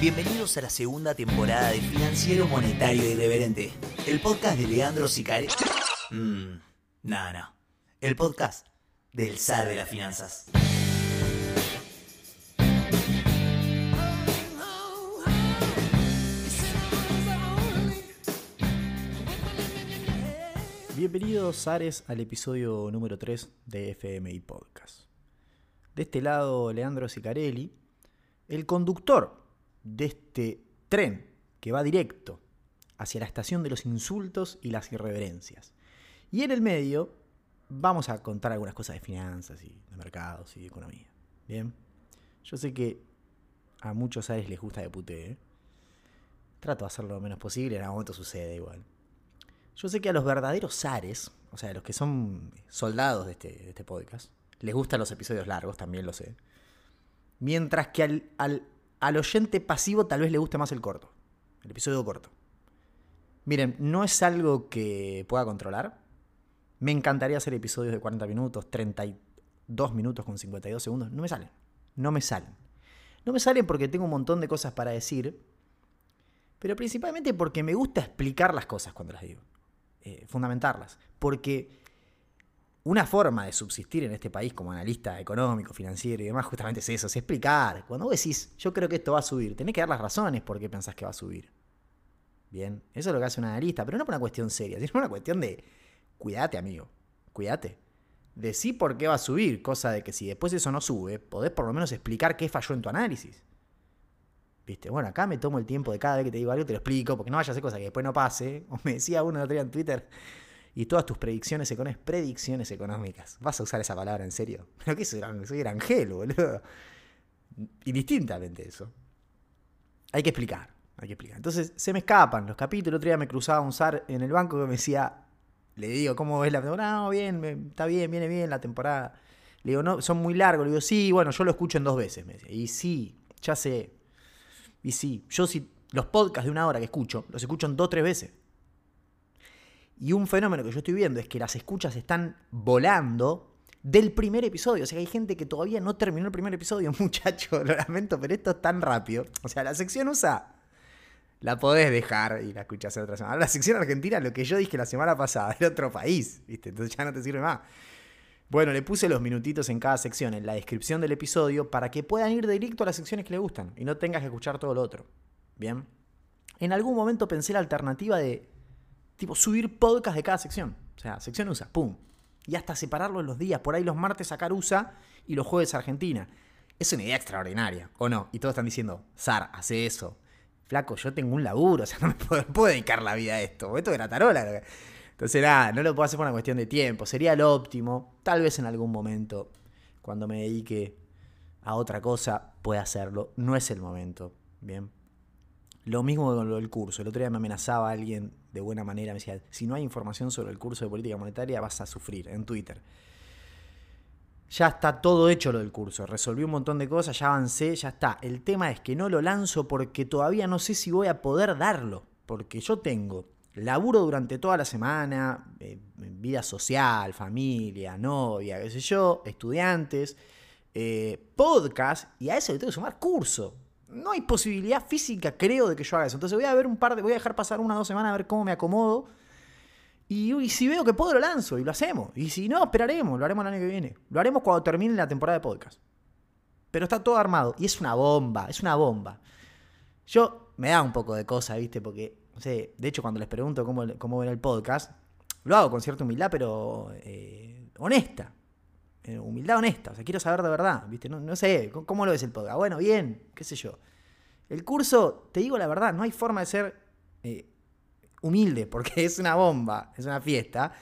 Bienvenidos a la segunda temporada de Financiero Monetario Irreverente, el podcast de Leandro Sicarelli. Mmm, no, no. El podcast del zar de las finanzas. Bienvenidos, Ares, al episodio número 3 de FMI Podcast. De este lado, Leandro Sicarelli, el conductor de este tren que va directo hacia la estación de los insultos y las irreverencias. Y en el medio vamos a contar algunas cosas de finanzas y de mercados y de economía. Bien, yo sé que a muchos Ares les gusta de pute, ¿eh? Trato de hacerlo lo menos posible, en algún momento sucede igual. Yo sé que a los verdaderos Ares, o sea, a los que son soldados de este, de este podcast, les gustan los episodios largos, también lo sé. Mientras que al, al oyente pasivo tal vez le guste más el corto, el episodio corto. Miren, no es algo que pueda controlar. Me encantaría hacer episodios de 40 minutos, 32 minutos con 52 segundos. No me salen. No me salen. No me salen porque tengo un montón de cosas para decir, pero principalmente porque me gusta explicar las cosas cuando las digo. Eh, fundamentarlas. Porque una forma de subsistir en este país como analista económico, financiero y demás, justamente es eso, es explicar. Cuando vos decís, yo creo que esto va a subir, tenés que dar las razones por qué pensás que va a subir. Bien, eso es lo que hace un analista, pero no por una cuestión seria, sino una cuestión de, cuídate amigo, cuídate. Decí por qué va a subir, cosa de que si después eso no sube, podés por lo menos explicar qué falló en tu análisis. ¿Viste? Bueno, acá me tomo el tiempo de cada vez que te digo algo, te lo explico, porque no vaya a hacer cosas que después no pase. O me decía uno el otro día en Twitter, y todas tus predicciones económicas, predicciones económicas. ¿Vas a usar esa palabra en serio? ¿Pero qué soy? Soy boludo. Indistintamente eso. Hay que explicar, hay que explicar. Entonces se me escapan los capítulos. El otro día me cruzaba un zar en el banco que me decía, le digo, ¿cómo ves la temporada? No, bien, está bien, viene bien la temporada. Le digo, no, son muy largos. Le digo, sí, bueno, yo lo escucho en dos veces. Y sí, ya sé. Y sí, yo sí, los podcasts de una hora que escucho, los escucho en dos o tres veces. Y un fenómeno que yo estoy viendo es que las escuchas están volando del primer episodio. O sea, hay gente que todavía no terminó el primer episodio. Muchacho, lo lamento, pero esto es tan rápido. O sea, la sección USA la podés dejar y la escuchás otra semana. La sección argentina, lo que yo dije la semana pasada, era otro país, ¿viste? Entonces ya no te sirve más. Bueno, le puse los minutitos en cada sección, en la descripción del episodio, para que puedan ir directo a las secciones que les gustan y no tengas que escuchar todo lo otro. Bien. En algún momento pensé la alternativa de, tipo, subir podcast de cada sección. O sea, sección USA, pum. Y hasta separarlo en los días. Por ahí los martes sacar USA y los jueves Argentina. Es una idea extraordinaria, ¿o no? Y todos están diciendo, Sar, hace eso flaco, yo tengo un laburo, o sea, no me puedo, dedicar la vida a esto. Esto era tarola. Entonces, nada, no lo puedo hacer por una cuestión de tiempo. Sería lo óptimo. Tal vez en algún momento, cuando me dedique a otra cosa, pueda hacerlo. No es el momento. Bien. Lo mismo con lo del curso. El otro día me amenazaba alguien de buena manera. Me decía: si no hay información sobre el curso de política monetaria, vas a sufrir en Twitter. Ya está todo hecho lo del curso. Resolví un montón de cosas, ya avancé, ya está. El tema es que no lo lanzo porque todavía no sé si voy a poder darlo. Porque yo tengo laburo durante toda la semana, eh, vida social, familia, novia, qué sé yo, estudiantes, eh, podcast, y a eso le tengo que sumar curso. No hay posibilidad física, creo, de que yo haga eso. Entonces voy a ver un par de, voy a dejar pasar una o dos semanas a ver cómo me acomodo y, si veo que puedo, lo lanzo y lo hacemos. Y si no, esperaremos, lo haremos el año que viene. Lo haremos cuando termine la temporada de podcast. Pero está todo armado. Y es una bomba, es una bomba. Yo me da un poco de cosa, ¿viste? Porque, no sé, de hecho, cuando les pregunto cómo, cómo ven el podcast, lo hago con cierta humildad, pero eh, honesta. Eh, humildad honesta. O sea, quiero saber de verdad, ¿viste? No, sé, ¿cómo lo ves el podcast? Bueno, bien, qué sé yo. El curso, te digo la verdad, no hay forma de ser eh, humilde, porque es una bomba, es una fiesta.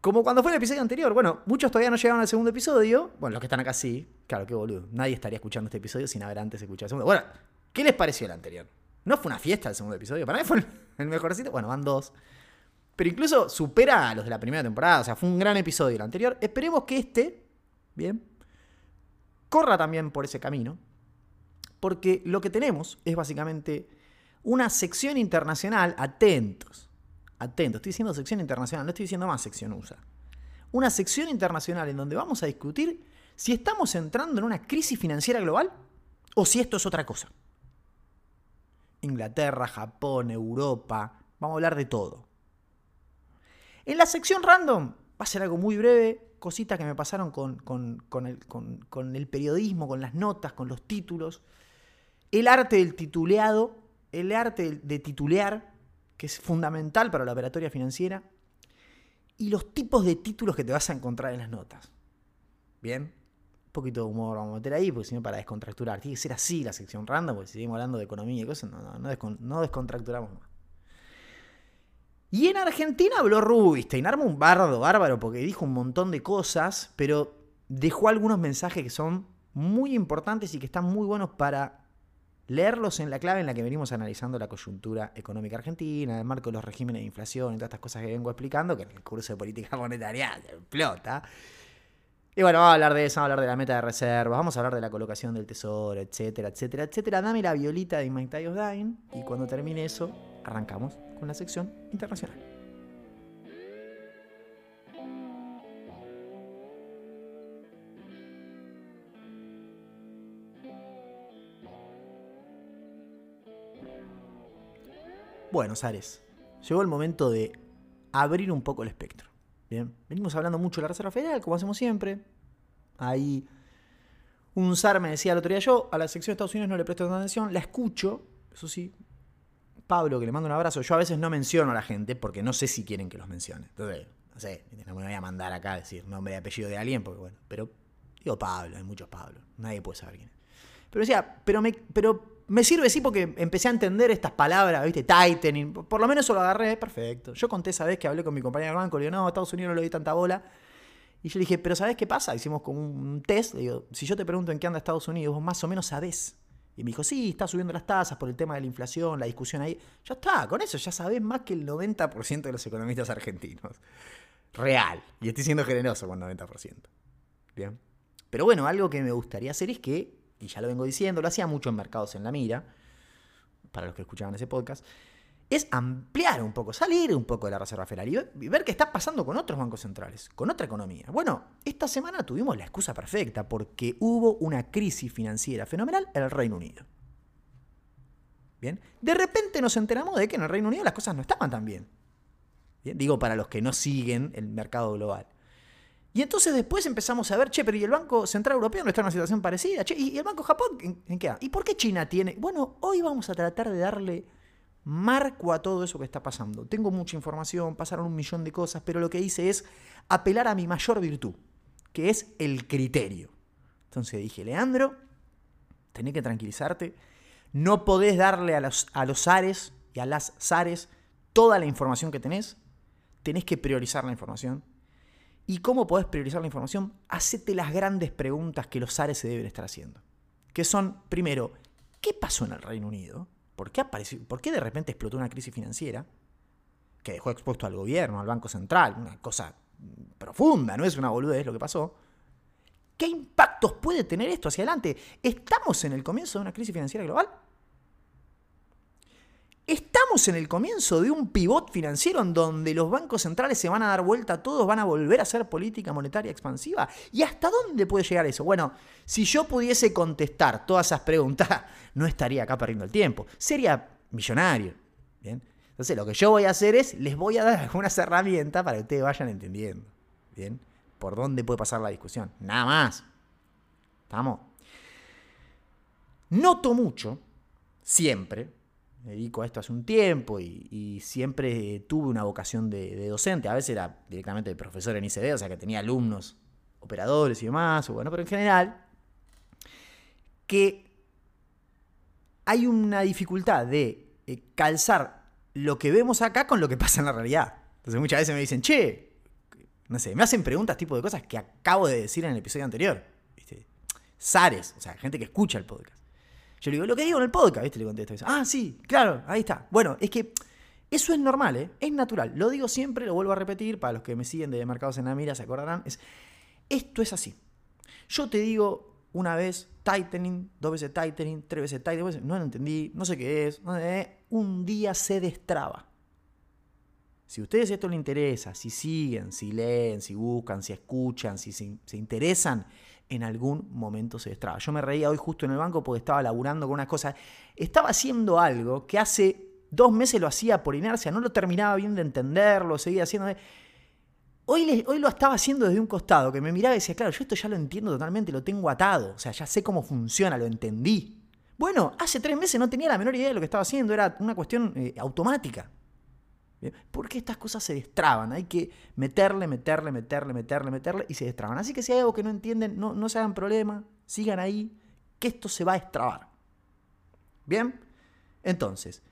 Como cuando fue el episodio anterior. Bueno, muchos todavía no llegaron al segundo episodio. Bueno, los que están acá sí. Claro, qué boludo. Nadie estaría escuchando este episodio sin haber antes escuchado el segundo. Bueno, ¿qué les pareció el anterior? ¿No fue una fiesta el segundo episodio? Para mí fue el mejorcito. Bueno, van dos. Pero incluso supera a los de la primera temporada. O sea, fue un gran episodio el anterior. Esperemos que este, bien, corra también por ese camino. Porque lo que tenemos es básicamente una sección internacional, atentos, atentos, estoy diciendo sección internacional, no estoy diciendo más sección USA. Una sección internacional en donde vamos a discutir si estamos entrando en una crisis financiera global o si esto es otra cosa. Inglaterra, Japón, Europa. Vamos a hablar de todo. En la sección random va a ser algo muy breve, cositas que me pasaron con, el, periodismo, con las notas, con los títulos. El arte del tituleado, el arte de titulear, que es fundamental para la operatoria financiera. Y los tipos de títulos que te vas a encontrar en las notas. Bien, un poquito de humor vamos a meter ahí, porque si no, para descontracturar. Tiene que ser así la sección random, porque si seguimos hablando de economía y cosas, no, no, descontracturamos más. Y en Argentina habló Rubinstein, arma un bardo bárbaro porque dijo un montón de cosas, pero dejó algunos mensajes que son muy importantes y que están muy buenos para leerlos en la clave en la que venimos analizando la coyuntura económica argentina, el marco de los regímenes de inflación y todas estas cosas que vengo explicando, que en el curso de política monetaria explota. Y bueno, vamos a hablar de eso, vamos a hablar de la meta de reserva, vamos a hablar de la colocación del tesoro, etcétera, etcétera, etcétera. Dame la violita de of Dying y cuando termine eso, arrancamos con la sección internacional. Buenos Aires, llegó el momento de abrir un poco el espectro. Bien, venimos hablando mucho de la Reserva Federal, como hacemos siempre. Ahí un SAR me decía el otro día, yo a la sección de Estados Unidos no le presto atención, la escucho, eso sí. Pablo, que le mando un abrazo, yo a veces no menciono a la gente porque no sé si quieren que los mencione. Entonces, no sé, no me voy a mandar acá a decir nombre y apellido de alguien, porque bueno, pero digo Pablo, hay muchos Pablo, nadie puede saber quién es. Pero decía, pero me, pero me sirve sí porque empecé a entender estas palabras, ¿viste? Tightening. Por lo menos eso lo agarré, perfecto. Yo conté esa vez que hablé con mi compañero de banco, le digo, no, Estados Unidos no le doy tanta bola. Y yo le dije, pero ¿sabes qué pasa? Hicimos como un test. Le digo, si yo te pregunto en qué anda Estados Unidos, vos más o menos sabés. Y me dijo, sí, está subiendo las tasas por el tema de la inflación, la discusión ahí. Ya está, con eso ya sabés más que el 90% de los economistas argentinos. Real. Y estoy siendo generoso con 90%. Bien. Pero bueno, algo que me gustaría hacer es que y ya lo vengo diciendo, lo hacía mucho en Mercados en la Mira, para los que escuchaban ese podcast, es ampliar un poco, salir un poco de la Reserva Federal y ver qué está pasando con otros bancos centrales, con otra economía. Bueno, esta semana tuvimos la excusa perfecta porque hubo una crisis financiera fenomenal en el Reino Unido. Bien, de repente nos enteramos de que en el Reino Unido las cosas no estaban tan bien. bien. Digo para los que no siguen el mercado global. Y entonces después empezamos a ver, che, pero ¿y el Banco Central Europeo no está en una situación parecida? Che, ¿y el Banco Japón en, qué? ¿Y por qué China tiene? Bueno, hoy vamos a tratar de darle marco a todo eso que está pasando. Tengo mucha información, pasaron un millón de cosas, pero lo que hice es apelar a mi mayor virtud, que es el criterio. Entonces dije, Leandro, tenés que tranquilizarte, no podés darle a los, a los SARES y a las SARES toda la información que tenés, tenés que priorizar la información ¿Y cómo podés priorizar la información? Hacete las grandes preguntas que los SARES se deben estar haciendo. Que son, primero, ¿qué pasó en el Reino Unido? ¿Por qué, ¿Por qué de repente explotó una crisis financiera? Que dejó expuesto al gobierno, al Banco Central, una cosa profunda, no es una boludez lo que pasó. ¿Qué impactos puede tener esto hacia adelante? ¿Estamos en el comienzo de una crisis financiera global? Estamos en el comienzo de un pivot financiero en donde los bancos centrales se van a dar vuelta, todos van a volver a hacer política monetaria expansiva. ¿Y hasta dónde puede llegar eso? Bueno, si yo pudiese contestar todas esas preguntas, no estaría acá perdiendo el tiempo. Sería millonario. ¿bien? Entonces, lo que yo voy a hacer es, les voy a dar algunas herramientas para que ustedes vayan entendiendo. ¿Bien? Por dónde puede pasar la discusión. Nada más. ¿Estamos? Noto mucho, siempre, me dedico a esto hace un tiempo y, siempre tuve una vocación de, docente. A veces era directamente de profesor en ICD, o sea que tenía alumnos, operadores y demás, bueno, pero en general, que hay una dificultad de eh, calzar lo que vemos acá con lo que pasa en la realidad. Entonces muchas veces me dicen, che, no sé, me hacen preguntas tipo de cosas que acabo de decir en el episodio anterior. ¿viste? Sares, o sea, gente que escucha el podcast. Yo le digo, lo que digo en el podcast. Le contesto. Ah, sí, claro, ahí está. Bueno, es que eso es normal, ¿eh? Es natural. Lo digo siempre, lo vuelvo a repetir, para los que me siguen de Mercados en la Mira se acordarán. Es, esto es así. Yo te digo una vez tightening, dos veces tightening, tres veces tightening, no lo entendí, no sé qué es. un día se destraba. Si a ustedes esto les interesa, si siguen, si leen, si buscan, si escuchan, si se interesan en algún momento se destraba. Yo me reía hoy justo en el banco porque estaba laburando con una cosa. Estaba haciendo algo que hace dos meses lo hacía por inercia, no lo terminaba bien de entenderlo, seguía haciendo... Hoy, hoy lo estaba haciendo desde un costado, que me miraba y decía, claro, yo esto ya lo entiendo totalmente, lo tengo atado, o sea, ya sé cómo funciona, lo entendí. Bueno, hace tres meses no tenía la menor idea de lo que estaba haciendo, era una cuestión eh, automática. ¿Por qué estas cosas se destraban? Hay que meterle, meterle, meterle, meterle, meterle y se destraban. Así que si hay algo que no entienden, no, no se hagan problema, sigan ahí, que esto se va a destrabar. Bien, entonces,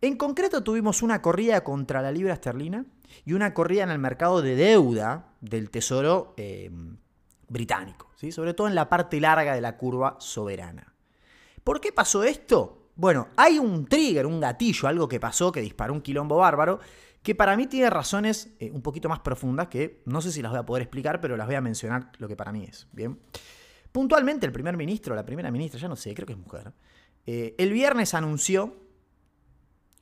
en concreto tuvimos una corrida contra la libra esterlina y una corrida en el mercado de deuda del Tesoro eh, británico, ¿sí? sobre todo en la parte larga de la curva soberana. ¿Por qué pasó esto? Bueno, hay un trigger, un gatillo, algo que pasó que disparó un quilombo bárbaro, que para mí tiene razones eh, un poquito más profundas que no sé si las voy a poder explicar, pero las voy a mencionar lo que para mí es. Bien. Puntualmente, el primer ministro, la primera ministra, ya no sé, creo que es mujer, eh, el viernes anunció,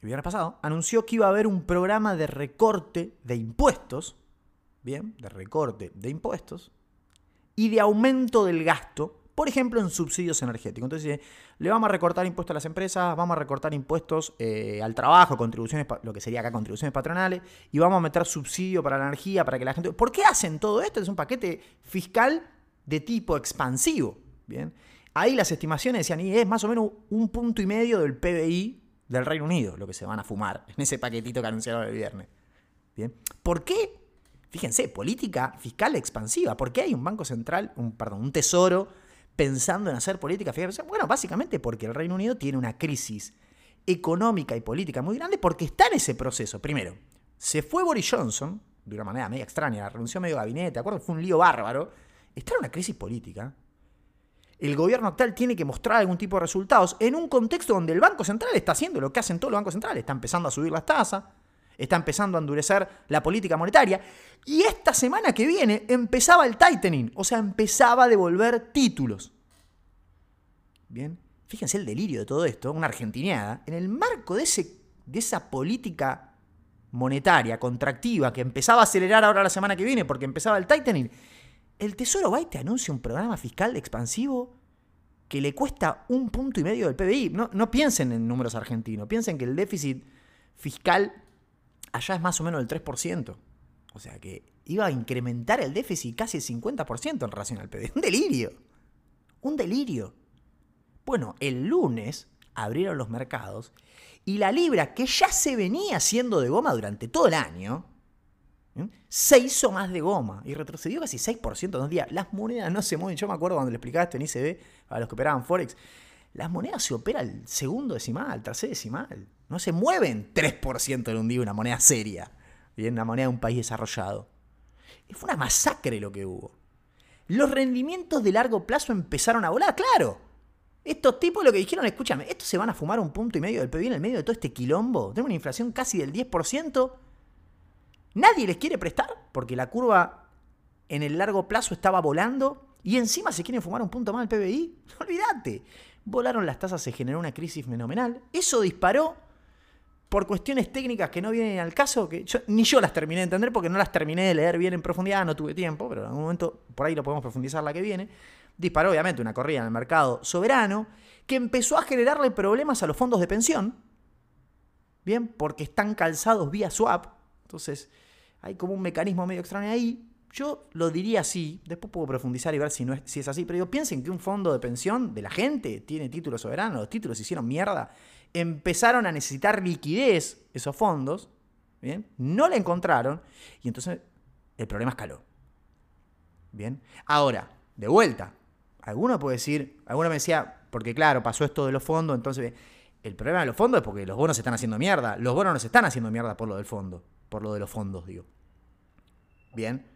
el viernes pasado, anunció que iba a haber un programa de recorte de impuestos, bien, de recorte de impuestos y de aumento del gasto por ejemplo, en subsidios energéticos. Entonces, le vamos a recortar impuestos a las empresas, vamos a recortar impuestos eh, al trabajo, contribuciones, lo que sería acá contribuciones patronales, y vamos a meter subsidio para la energía, para que la gente... ¿Por qué hacen todo esto? Es un paquete fiscal de tipo expansivo. Bien. Ahí las estimaciones decían, y es más o menos un punto y medio del PBI del Reino Unido, lo que se van a fumar en ese paquetito que anunciaron el viernes. Bien. ¿Por qué? Fíjense, política fiscal expansiva. ¿Por qué hay un banco central, un, perdón, un tesoro pensando en hacer política Bueno, básicamente porque el Reino Unido tiene una crisis económica y política muy grande porque está en ese proceso. Primero, se fue Boris Johnson, de una manera media extraña, renunció medio gabinete, ¿de acuerdo? Fue un lío bárbaro. Está en una crisis política. El gobierno actual tiene que mostrar algún tipo de resultados en un contexto donde el Banco Central está haciendo lo que hacen todos los bancos centrales. Está empezando a subir las tasas, está empezando a endurecer la política monetaria. Y esta semana que viene empezaba el tightening, o sea, empezaba a devolver títulos. Bien, fíjense el delirio de todo esto, una argentineada, en el marco de, ese, de esa política monetaria, contractiva, que empezaba a acelerar ahora la semana que viene porque empezaba el tightening, el Tesoro va y te anuncia un programa fiscal expansivo que le cuesta un punto y medio del PBI. No, no piensen en números argentinos, piensen que el déficit fiscal allá es más o menos del 3%. O sea que iba a incrementar el déficit casi el 50% en relación al PBI. Un delirio. Un delirio. Bueno, el lunes abrieron los mercados y la libra, que ya se venía haciendo de goma durante todo el año, se hizo más de goma y retrocedió casi 6% en dos días. Las monedas no se mueven. Yo me acuerdo cuando le explicaba esto en ICB a los que operaban Forex. Las monedas se operan el segundo decimal, tercer decimal. No se mueven 3% en un día una moneda seria. Bien, una moneda de un país desarrollado. Fue una masacre lo que hubo. Los rendimientos de largo plazo empezaron a volar, claro. Estos tipos lo que dijeron, escúchame, estos se van a fumar un punto y medio del PIB en el medio de todo este quilombo. Tenemos una inflación casi del 10%. Nadie les quiere prestar porque la curva en el largo plazo estaba volando y encima se quieren fumar un punto más del PBI. Olvídate. Volaron las tasas, se generó una crisis fenomenal. Eso disparó por cuestiones técnicas que no vienen al caso, que ni yo las terminé de entender porque no las terminé de leer bien en profundidad, no tuve tiempo, pero en algún momento por ahí lo podemos profundizar la que viene. Disparó obviamente una corrida en el mercado soberano que empezó a generarle problemas a los fondos de pensión, bien, porque están calzados vía swap, entonces hay como un mecanismo medio extraño ahí. Yo lo diría así, después puedo profundizar y ver si, no es, si es así, pero piensen que un fondo de pensión de la gente tiene títulos soberanos, los títulos se hicieron mierda empezaron a necesitar liquidez esos fondos, ¿bien? No la encontraron y entonces el problema escaló. ¿Bien? Ahora, de vuelta, alguno puede decir, alguno me decía, porque claro, pasó esto de los fondos, entonces el problema de los fondos es porque los bonos se están haciendo mierda. Los bonos no se están haciendo mierda por lo del fondo, por lo de los fondos, digo. Bien.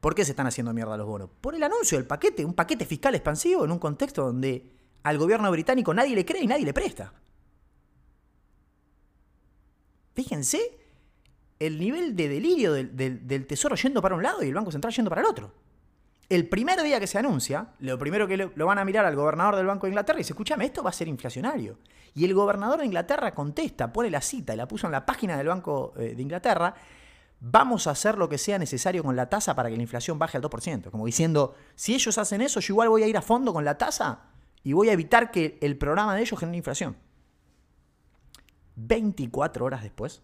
¿Por qué se están haciendo mierda los bonos? Por el anuncio del paquete, un paquete fiscal expansivo en un contexto donde al gobierno británico nadie le cree y nadie le presta. Fíjense el nivel de delirio del, Tesoro yendo para un lado y el Banco Central yendo para el otro. El primer día que se anuncia, lo primero que lo, van a mirar al gobernador del Banco de Inglaterra y dice, escúchame, esto va a ser inflacionario. Y el gobernador de Inglaterra contesta, pone la cita y la puso en la página del Banco eh, de Inglaterra, vamos a hacer lo que sea necesario con la tasa para que la inflación baje al 2%. Como diciendo, si ellos hacen eso, yo igual voy a ir a fondo con la tasa y voy a evitar que el programa de ellos genere inflación. 24 horas después,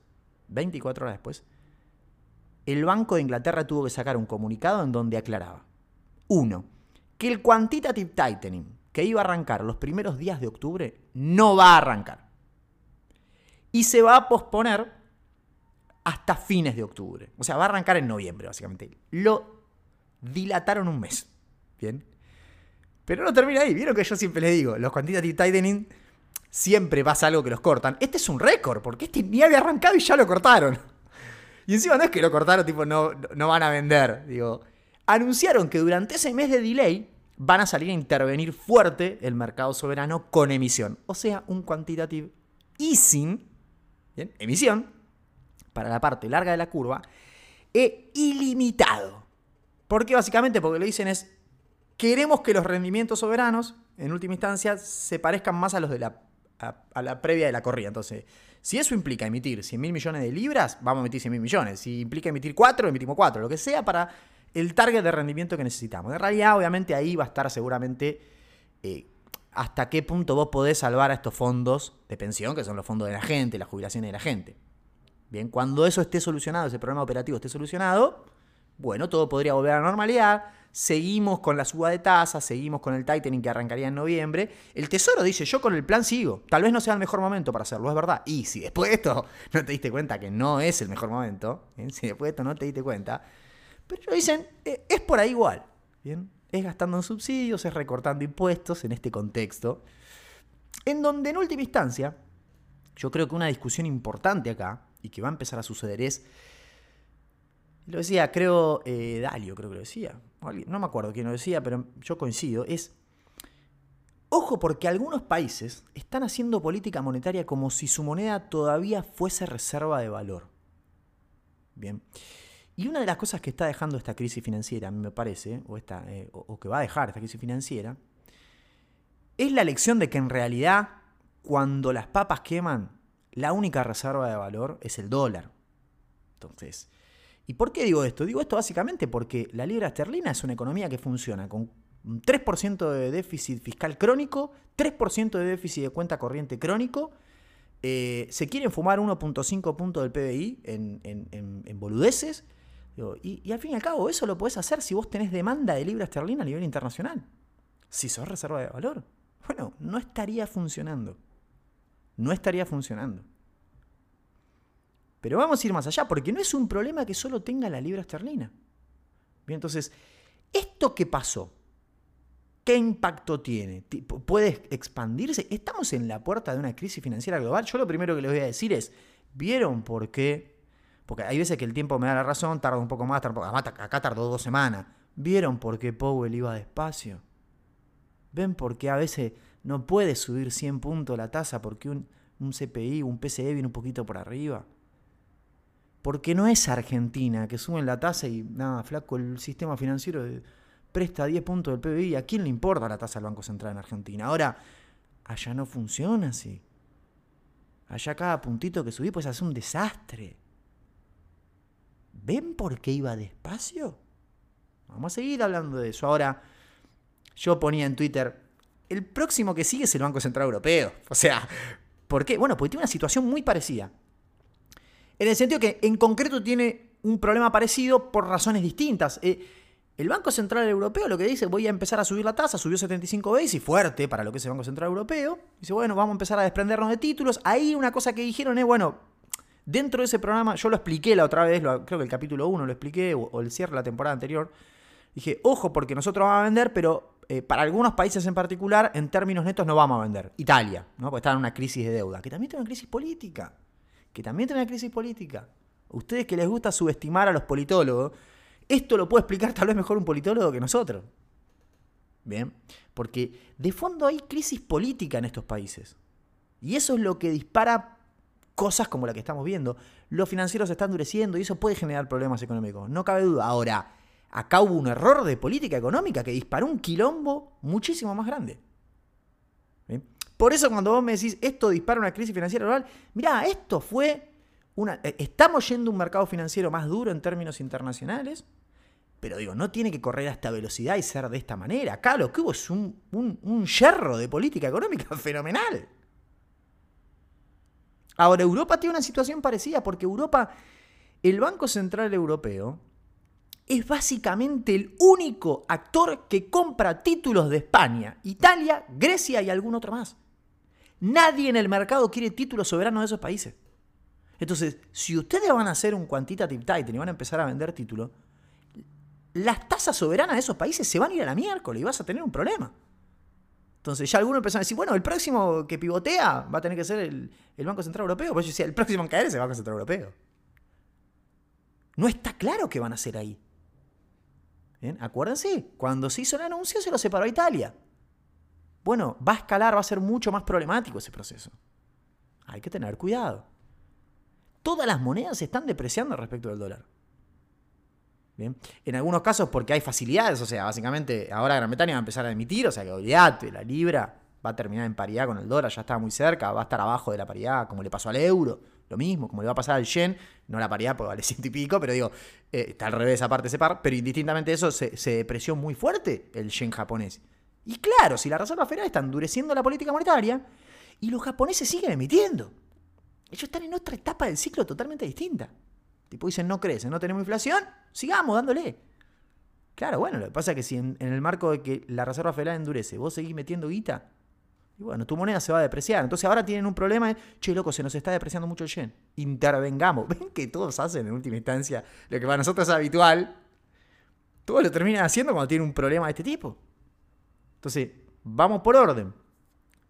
24 horas después, el Banco de Inglaterra tuvo que sacar un comunicado en donde aclaraba, uno, que el quantitative tightening que iba a arrancar los primeros días de octubre no va a arrancar. Y se va a posponer hasta fines de octubre. O sea, va a arrancar en noviembre, básicamente. Lo dilataron un mes. Bien. Pero no termina ahí. Vieron que yo siempre les digo, los quantitative tightening siempre pasa algo que los cortan. Este es un récord, porque este ni había arrancado y ya lo cortaron. Y encima no es que lo cortaron, tipo, no, no van a vender. Digo, anunciaron que durante ese mes de delay van a salir a intervenir fuerte el mercado soberano con emisión. O sea, un quantitative easing, emisión, para la parte larga de la curva, e ilimitado. ¿Por qué? Básicamente porque lo dicen es, queremos que los rendimientos soberanos, en última instancia, se parezcan más a los de la, a, la previa de la corrida. Entonces, si eso implica emitir 100 mil millones de libras, vamos a emitir 100 mil millones. Si implica emitir 4, emitimos 4. Lo que sea para el target de rendimiento que necesitamos. En realidad, obviamente, ahí va a estar seguramente eh, hasta qué punto vos podés salvar a estos fondos de pensión, que son los fondos de la gente, las jubilaciones de la gente. Bien, cuando eso esté solucionado, ese problema operativo esté solucionado, bueno, todo podría volver a la normalidad. Seguimos con la suba de tasas, seguimos con el tightening que arrancaría en noviembre. El Tesoro dice, yo con el plan sigo. Tal vez no sea el mejor momento para hacerlo, es verdad. Y si después de esto no te diste cuenta que no es el mejor momento, si después de esto no te diste cuenta, pero ellos dicen, eh, es por ahí igual. ¿bien? Es gastando en subsidios, es recortando impuestos en este contexto. En donde en última instancia, yo creo que una discusión importante acá, y que va a empezar a suceder es, lo decía, creo, eh, Dalio creo que lo decía, no me acuerdo quién lo decía, pero yo coincido, es, ojo porque algunos países están haciendo política monetaria como si su moneda todavía fuese reserva de valor. Bien. Y una de las cosas que está dejando esta crisis financiera, a mí me parece, o, esta, eh, o, que va a dejar esta crisis financiera, es la lección de que en realidad, cuando las papas queman, la única reserva de valor es el dólar. Entonces, ¿y por qué digo esto? Digo esto básicamente porque la libra esterlina es una economía que funciona con un 3% de déficit fiscal crónico, 3% de déficit de cuenta corriente crónico. Eh, se quieren fumar 1.5 puntos del PBI en, boludeces y, al fin y al cabo, eso lo puedes hacer si vos tenés demanda de libra esterlina a nivel internacional. Si sos reserva de valor. Bueno, no estaría funcionando. No estaría funcionando. Pero vamos a ir más allá, porque no es un problema que solo tenga la libra esterlina. Entonces, ¿esto qué pasó? ¿Qué impacto tiene? ¿Puede expandirse? ¿Estamos en la puerta de una crisis financiera global? Yo lo primero que les voy a decir es, ¿vieron por qué porque hay veces que el tiempo me da la razón, tarda un poco más, acá tardó dos semanas. ¿Vieron por qué Powell iba despacio? ¿Ven por qué a veces no puede subir 100 puntos la tasa porque un, un CPI, un PCE viene un poquito por arriba? Porque no es Argentina que suben la tasa y nada, flaco, el sistema financiero presta 10 puntos del PBI. ¿A quién le importa la tasa del Banco Central en Argentina? Ahora, allá no funciona así. Allá cada puntito que subí pues hace un desastre. ¿Ven por qué iba despacio? Vamos a seguir hablando de eso. Ahora, yo ponía en Twitter, el próximo que sigue es el Banco Central Europeo. O sea, ¿por qué? Bueno, porque tiene una situación muy parecida. En el sentido que en concreto tiene un problema parecido por razones distintas. Eh, el Banco Central Europeo lo que dice, voy a empezar a subir la tasa, subió 75 veces y fuerte para lo que es el Banco Central Europeo. Dice, bueno, vamos a empezar a desprendernos de títulos. Ahí una cosa que dijeron es, bueno, Dentro de ese programa, yo lo expliqué la otra vez, creo que el capítulo 1 lo expliqué, o, el cierre de la temporada anterior. Dije, ojo, porque nosotros vamos a vender, pero eh, para algunos países en particular, en términos netos, no vamos a vender. Italia, ¿no? Porque está en una crisis de deuda, que también tiene una crisis política. Que también tiene una crisis política. Ustedes que les gusta subestimar a los politólogos, esto lo puede explicar tal vez mejor un politólogo que nosotros. Bien, porque de fondo hay crisis política en estos países. Y eso es lo que dispara cosas como la que estamos viendo. Los financieros se están endureciendo y eso puede generar problemas económicos, no cabe duda. Ahora, acá hubo un error de política económica que disparó un quilombo muchísimo más grande. Por eso cuando vos me decís esto dispara una crisis financiera global, mirá, esto fue una, eh, estamos yendo a un mercado financiero más duro en términos internacionales, pero digo, no tiene que correr a esta velocidad y ser de esta manera. Acá lo que hubo es un, un, un yerro de política económica fenomenal. Ahora, Europa tiene una situación parecida porque Europa, el Banco Central Europeo, es básicamente el único actor que compra títulos de España, Italia, Grecia y algún otro más. Nadie en el mercado quiere títulos soberanos de esos países. Entonces, si ustedes van a hacer un quantitative tightening y van a empezar a vender títulos, las tasas soberanas de esos países se van a ir a la miércoles y vas a tener un problema. Entonces ya algunos empezaron a decir, bueno, el próximo que pivotea va a tener que ser el, Banco Central Europeo. Pues yo decía, el próximo en caer es el Banco Central Europeo. No está claro qué van a hacer ahí. Acuérdense, cuando se hizo el anuncio se lo separó a Italia. Bueno, va a escalar, va a ser mucho más problemático ese proceso. Hay que tener cuidado. Todas las monedas se están depreciando respecto del dólar. En algunos casos porque hay facilidades, o sea, básicamente ahora Gran Bretaña va a empezar a emitir, o sea que olvídate, la libra va a terminar en paridad con el dólar, ya está muy cerca, va a estar abajo de la paridad, como le pasó al euro, lo mismo, como le va a pasar al yen, no la paridad porque vale ciento y pico, pero digo, eh, está al revés aparte ese par, pero indistintamente eso se, se depreció muy fuerte el yen japonés. Y claro, si la Reserva Federal está endureciendo la política monetaria y los japoneses siguen emitiendo, ellos están en otra etapa del ciclo totalmente distinta. Tipo dicen, no crece, no tenemos inflación, sigamos dándole. Claro, bueno, lo que pasa es que si en, el marco de que la Reserva Federal endurece, vos seguís metiendo guita, y bueno, tu moneda se va a depreciar. Entonces ahora tienen un problema de, che, loco, se nos está depreciando mucho el yen. Intervengamos. Ven que todos hacen en última instancia lo que para nosotros es habitual. Todos lo terminan haciendo cuando tienen un problema de este tipo. Entonces, vamos por orden.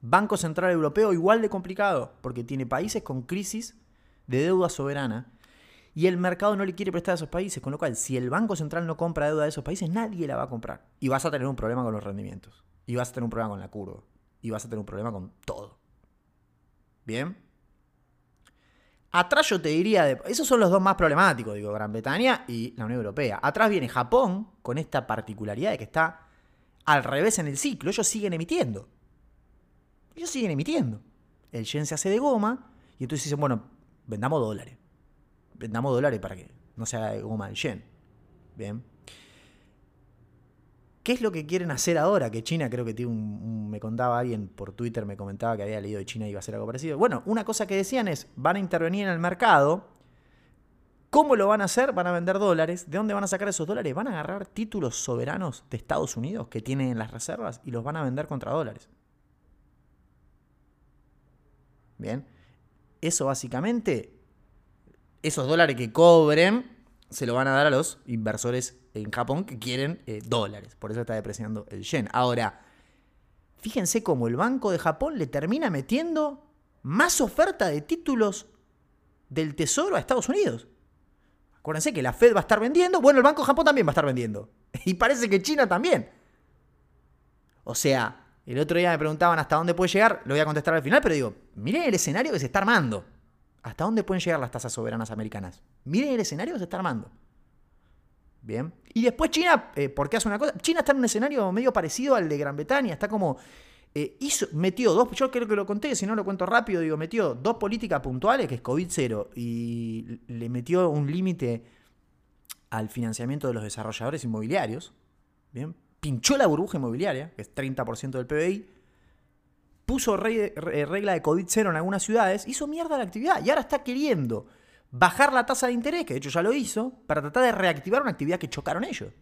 Banco Central Europeo igual de complicado, porque tiene países con crisis de deuda soberana y el mercado no le quiere prestar a esos países, con lo cual si el Banco Central no compra deuda de esos países, nadie la va a comprar. Y vas a tener un problema con los rendimientos. Y vas a tener un problema con la curva. Y vas a tener un problema con todo. ¿Bien? Atrás yo te diría, esos son los dos más problemáticos, digo, Gran Bretaña y la Unión Europea. Atrás viene Japón, con esta particularidad de que está al revés en el ciclo. Ellos siguen emitiendo. Ellos siguen emitiendo. El yen se hace de goma y entonces dicen, bueno, vendamos dólares vendamos dólares para que no se haga goma el yen. Bien. ¿Qué es lo que quieren hacer ahora? Que China creo que tiene un, Me contaba alguien por Twitter, me comentaba que había leído de China y iba a hacer algo parecido. Bueno, una cosa que decían es, van a intervenir en el mercado. ¿Cómo lo van a hacer? Van a vender dólares. ¿De dónde van a sacar esos dólares? Van a agarrar títulos soberanos de Estados Unidos que tienen en las reservas y los van a vender contra dólares. Bien. Eso básicamente esos dólares que cobren se lo van a dar a los inversores en Japón que quieren eh, dólares. Por eso está depreciando el yen. Ahora, fíjense cómo el Banco de Japón le termina metiendo más oferta de títulos del Tesoro a Estados Unidos. Acuérdense que la Fed va a estar vendiendo, bueno, el Banco de Japón también va a estar vendiendo. Y parece que China también. O sea, el otro día me preguntaban hasta dónde puede llegar, lo voy a contestar al final, pero digo, miren el escenario que se está armando. ¿Hasta dónde pueden llegar las tasas soberanas americanas? Miren el escenario que se está armando. Bien. Y después China, eh, ¿por qué hace una cosa? China está en un escenario medio parecido al de Gran Bretaña. Está como. Eh, metió dos. Yo creo que lo conté, si no lo cuento rápido, digo, metió dos políticas puntuales, que es COVID-0, y le metió un límite al financiamiento de los desarrolladores inmobiliarios. Bien. Pinchó la burbuja inmobiliaria, que es 30% del PBI puso eh, regla de COVID cero en algunas ciudades, hizo mierda la actividad y ahora está queriendo bajar la tasa de interés, que de hecho ya lo hizo, para tratar de reactivar una actividad que chocaron ellos.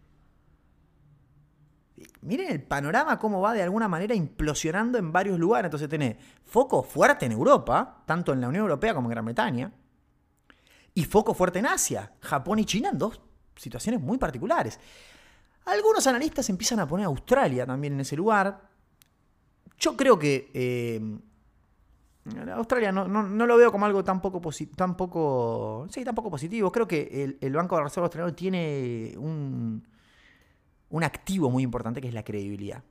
Miren el panorama cómo va de alguna manera implosionando en varios lugares. Entonces tenés foco fuerte en Europa, tanto en la Unión Europea como en Gran Bretaña, y foco fuerte en Asia, Japón y China en dos situaciones muy particulares. Algunos analistas empiezan a poner a Australia también en ese lugar, yo creo que eh, Australia no, lo veo como algo tan poco, poco, sí, tan positivo. Creo que el, Banco de Reserva Australiano tiene un, un activo muy importante que es la credibilidad.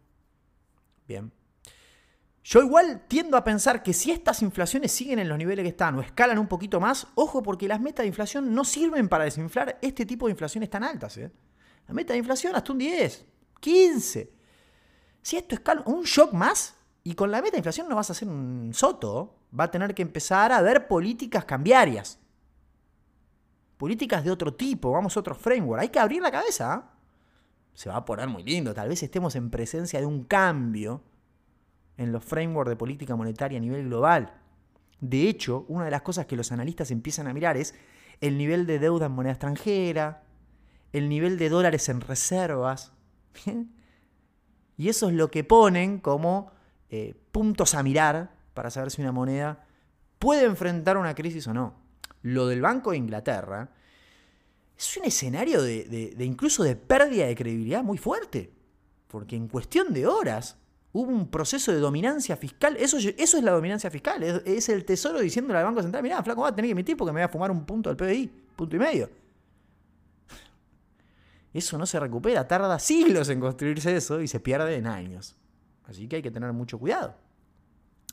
Bien. Yo igual tiendo a pensar que si estas inflaciones siguen en los niveles que están o escalan un poquito más, ojo porque las metas de inflación no sirven para desinflar este tipo de inflaciones tan altas. ¿eh? La meta de inflación hasta un 10, 15. Si esto escala un shock más, y con la meta de inflación no vas a hacer un soto, va a tener que empezar a ver políticas cambiarias. políticas de otro tipo, vamos a otro framework. Hay que abrir la cabeza. ¿ah? Se va a poner muy lindo, tal vez estemos en presencia de un cambio en los frameworks de política monetaria a nivel global. De hecho, una de las cosas que los analistas empiezan a mirar es el nivel de deuda en moneda extranjera, el nivel de dólares en reservas. Y eso es lo que ponen como eh, puntos a mirar para saber si una moneda puede enfrentar una crisis o no. Lo del Banco de Inglaterra es un escenario de, incluso de pérdida de credibilidad muy fuerte. Porque en cuestión de horas hubo un proceso de dominancia fiscal. Eso, eso es la dominancia fiscal. Es, el tesoro diciéndole al Banco Central, mirá, flaco, va a tener que emitir porque me voy a fumar un punto del PBI, punto y medio. Eso no se recupera, tarda siglos en construirse eso y se pierde en años. Así que hay que tener mucho cuidado.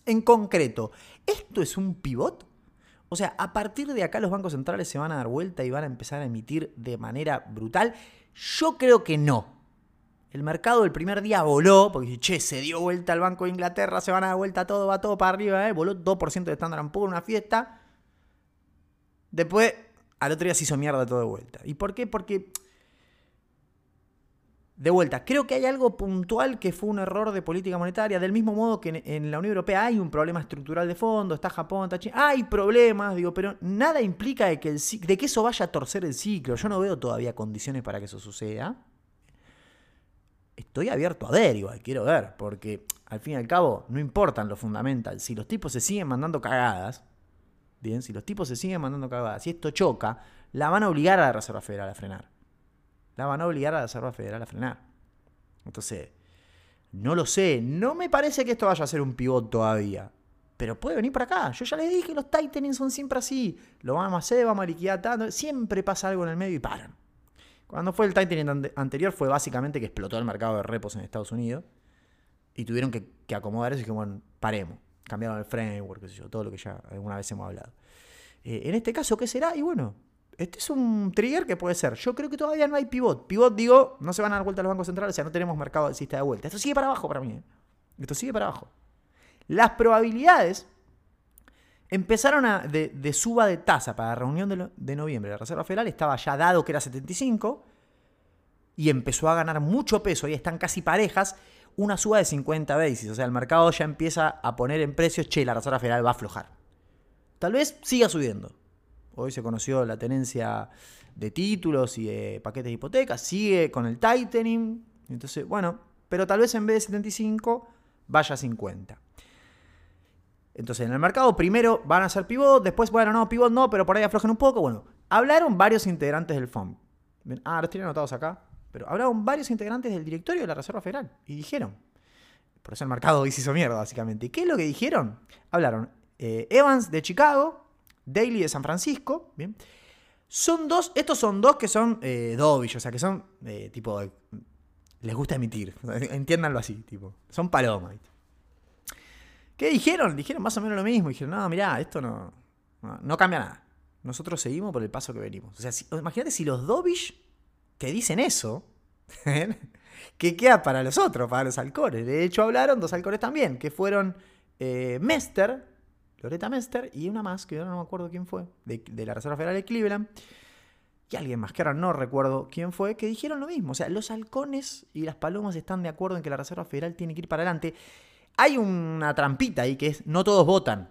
En concreto, ¿esto es un pivot? O sea, a partir de acá los bancos centrales se van a dar vuelta y van a empezar a emitir de manera brutal. Yo creo que no. El mercado el primer día voló, porque che, se dio vuelta al Banco de Inglaterra, se van a dar vuelta todo, va todo para arriba, ¿eh? voló 2% de Standard Poor's, una fiesta. Después, al otro día se hizo mierda todo de vuelta. ¿Y por qué? Porque de vuelta, creo que hay algo puntual que fue un error de política monetaria, del mismo modo que en, la Unión Europea hay un problema estructural de fondo, está Japón, está China, hay problemas, digo, pero nada implica de que, eso vaya a torcer el ciclo. Yo no veo todavía condiciones para que eso suceda. Estoy abierto a ver igual, quiero ver, porque al fin y al cabo no importan lo fundamental. Si los tipos se siguen mandando cagadas, bien, si los tipos se siguen mandando cagadas, si esto choca, la van a obligar a la Reserva Federal a frenar la van a obligar a la Reserva Federal a frenar. Entonces, no lo sé. No me parece que esto vaya a ser un pivot todavía. Pero puede venir para acá. Yo ya les dije, los Titaning son siempre así. Lo vamos a hacer, vamos a liquidar tanto. Siempre pasa algo en el medio y paran. Cuando fue el Tightening anterior fue básicamente que explotó el mercado de repos en Estados Unidos. Y tuvieron que, acomodar eso y que, bueno, paremos. Cambiaron el framework, qué sé yo, todo lo que ya alguna vez hemos hablado. Eh, en este caso, ¿qué será? Y bueno, este es un trigger que puede ser. Yo creo que todavía no hay pivot. Pivot, digo, no se van a dar vuelta los bancos centrales, o sea, no tenemos mercado alcista de vuelta. Esto sigue para abajo para mí. ¿eh? Esto sigue para abajo. Las probabilidades empezaron a, de, suba de tasa para la reunión de, de, noviembre de la Reserva Federal. Estaba ya dado que era 75 y empezó a ganar mucho peso. Y están casi parejas. Una suba de 50 basis. O sea, el mercado ya empieza a poner en precios, che, la Reserva Federal va a aflojar. Tal vez siga subiendo. Hoy se conoció la tenencia de títulos y de paquetes de hipotecas. Sigue con el tightening. Entonces, bueno, pero tal vez en vez de 75 vaya a 50. Entonces, en el mercado primero van a hacer pivot, después, bueno, no, pivot no, pero por ahí aflojen un poco. Bueno, hablaron varios integrantes del FOM. Ah, los tienen anotados acá. Pero hablaron varios integrantes del directorio de la Reserva Federal y dijeron, por eso el mercado hoy se hizo mierda, básicamente. ¿Qué es lo que dijeron? Hablaron eh, Evans de Chicago, Daily de San Francisco, ¿bien? Son dos, estos son dos que son eh, o sea, que son eh, tipo, les gusta emitir, entiéndanlo así, tipo, son palomas. ¿Qué dijeron? Dijeron más o menos lo mismo, dijeron, no, mirá, esto no, no, cambia nada. Nosotros seguimos por el paso que venimos. O sea, imagínate si los Dovish te dicen eso, ¿qué queda para los otros, para los halcones? De hecho, hablaron dos halcones también, que fueron eh, Mester, Loretta Mester y una más, que ahora no me acuerdo quién fue, de, la Reserva Federal de Cleveland, y alguien más, que ahora no recuerdo quién fue, que dijeron lo mismo. O sea, los halcones y las palomas están de acuerdo en que la Reserva Federal tiene que ir para adelante. Hay una trampita ahí que es, no todos votan.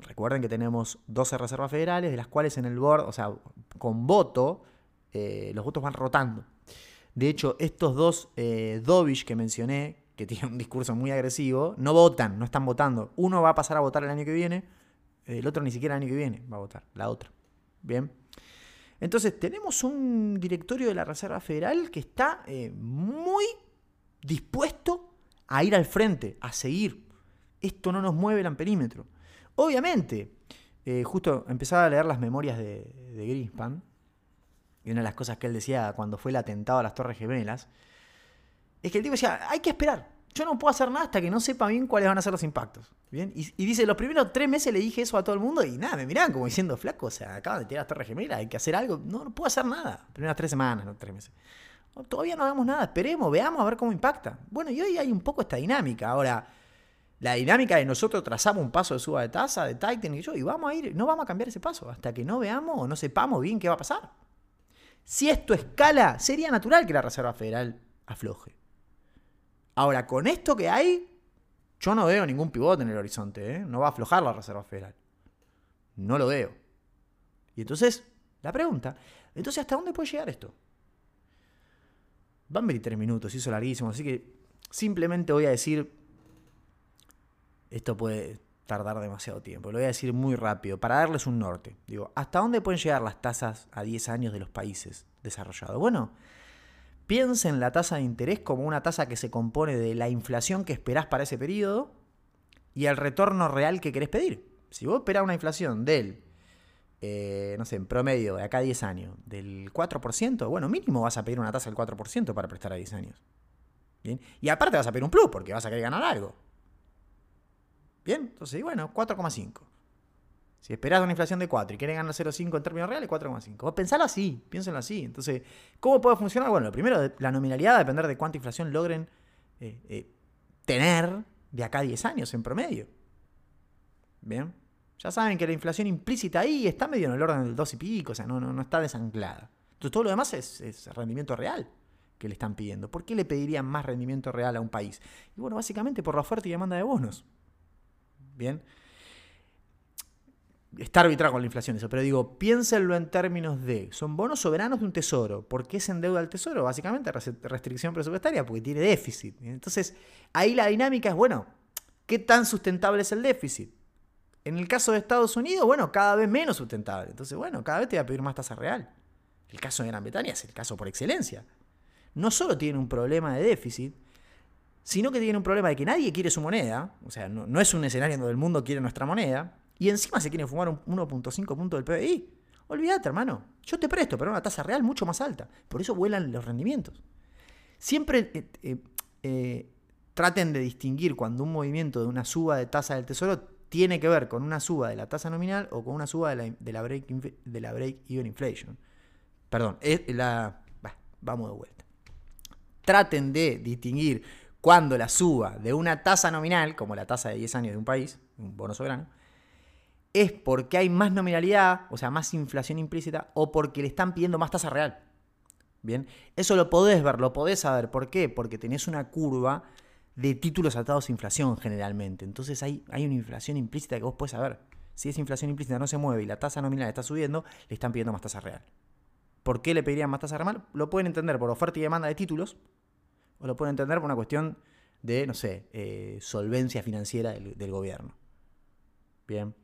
Recuerden que tenemos 12 reservas federales, de las cuales en el board, o sea, con voto, eh, los votos van rotando. De hecho, estos dos eh, que mencioné, que tiene un discurso muy agresivo, no votan, no están votando. Uno va a pasar a votar el año que viene, el otro ni siquiera el año que viene va a votar, la otra. Bien. Entonces, tenemos un directorio de la Reserva Federal que está eh, muy dispuesto a ir al frente, a seguir. Esto no nos mueve el amperímetro. Obviamente, eh, justo empezaba a leer las memorias de, de Greenspan, y una de las cosas que él decía cuando fue el atentado a las Torres Gemelas, es que el tipo decía, hay que esperar. Yo no puedo hacer nada hasta que no sepa bien cuáles van a ser los impactos. ¿Bien? Y, dice, los primeros tres meses le dije eso a todo el mundo y nada, me miraban como diciendo, flaco, o sea, acaban de tirar las torres gemelas, hay que hacer algo. No, no puedo hacer nada. Primeras tres semanas, no tres meses. todavía no hagamos nada, esperemos, veamos a ver cómo impacta. Bueno, y hoy hay un poco esta dinámica. Ahora, La dinámica de nosotros trazamos un paso de suba de tasa, de tightening y yo, y vamos a ir, no vamos a cambiar ese paso hasta que no veamos o no sepamos bien qué va a pasar. Si esto escala, sería natural que la Reserva Federal afloje. Ahora, con esto que hay, yo no veo ningún pivote en el horizonte, ¿eh? no va a aflojar la Reserva Federal. No lo veo. Y entonces, la pregunta, entonces, ¿hasta dónde puede llegar esto? Van a venir tres minutos, hizo larguísimo, así que simplemente voy a decir, esto puede tardar demasiado tiempo, lo voy a decir muy rápido, para darles un norte. Digo, ¿hasta dónde pueden llegar las tasas a 10 años de los países desarrollados? Bueno, piensen la tasa de interés como una tasa que se compone de la inflación que esperás para ese periodo y el retorno real que querés pedir. Si vos esperás una inflación del eh, no sé, en promedio, de acá a 10 años, del 4%, bueno, mínimo vas a pedir una tasa del 4% para prestar a 10 años. ¿Bien? Y aparte vas a pedir un plus porque vas a querer ganar algo. ¿Bien? Entonces, bueno, 4,5. Si esperás una inflación de 4 y querés ganar 0,5 en términos reales, 4,5. Vos pensalo así, piénsenlo así. Entonces, ¿cómo puede funcionar? Bueno, lo primero, la nominalidad va a depender de cuánta inflación logren eh, eh, tener de acá a 10 años en promedio. ¿Bien? Ya saben que la inflación implícita ahí está medio en el orden del 2 y pico, o sea, no, no, está desanclada. Entonces todo lo demás es, rendimiento real que le están pidiendo. ¿Por qué le pedirían más rendimiento real a un país? Y bueno, básicamente por la oferta y demanda de bonos. Bien. Está arbitrado con la inflación eso, pero digo, piénsenlo en términos de, son bonos soberanos de un tesoro. ¿Por qué se endeuda el tesoro? Básicamente restricción presupuestaria, porque tiene déficit. Entonces, ahí la dinámica es, bueno, ¿qué tan sustentable es el déficit? En el caso de Estados Unidos, bueno, cada vez menos sustentable. Entonces, bueno, cada vez te va a pedir más tasa real. El caso de Gran Bretaña es el caso por excelencia. No solo tiene un problema de déficit, sino que tiene un problema de que nadie quiere su moneda. O sea, no, es un escenario donde el mundo quiere nuestra moneda. Y encima se quiere fumar un 1.5 puntos del PBI. Olvídate, hermano. Yo te presto, pero una tasa real mucho más alta. Por eso vuelan los rendimientos. Siempre eh, eh, eh, traten de distinguir cuando un movimiento de una suba de tasa del tesoro tiene que ver con una suba de la tasa nominal o con una suba de la, de la, break, de la break even inflation. Perdón, vamos de vuelta. Traten de distinguir cuando la suba de una tasa nominal, como la tasa de 10 años de un país, un bono soberano, es porque hay más nominalidad, o sea, más inflación implícita, o porque le están pidiendo más tasa real. Bien, eso lo podés ver, lo podés saber. ¿Por qué? Porque tenés una curva de títulos atados a inflación generalmente. Entonces hay, hay una inflación implícita que vos puedes saber. Si esa inflación implícita no se mueve y la tasa nominal está subiendo, le están pidiendo más tasa real. ¿Por qué le pedirían más tasa real? Lo pueden entender por oferta y demanda de títulos, o lo pueden entender por una cuestión de, no sé, eh, solvencia financiera del, gobierno. Bien.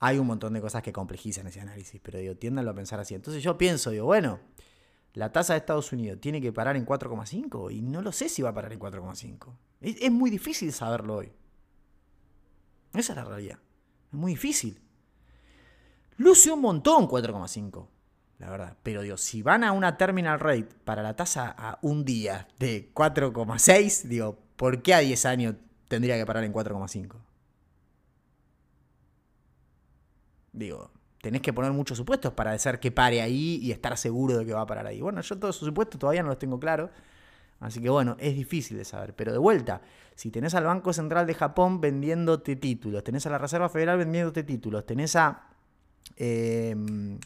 Hay un montón de cosas que complejizan ese análisis, pero digo, tiéndanlo a pensar así. Entonces yo pienso, digo, bueno, la tasa de Estados Unidos tiene que parar en 4,5 y no lo sé si va a parar en 4,5. Es, muy difícil saberlo hoy. Esa es la realidad. Es muy difícil. Luce un montón 4,5, la verdad. Pero digo, si van a una terminal rate para la tasa a un día de 4,6, digo, ¿por qué a 10 años tendría que parar en 4,5? Digo, tenés que poner muchos supuestos para hacer que pare ahí y estar seguro de que va a parar ahí. Bueno, yo todos esos supuestos todavía no los tengo claros. Así que bueno, es difícil de saber. Pero de vuelta, si tenés al Banco Central de Japón vendiéndote títulos, tenés a la Reserva Federal vendiéndote títulos, tenés a em,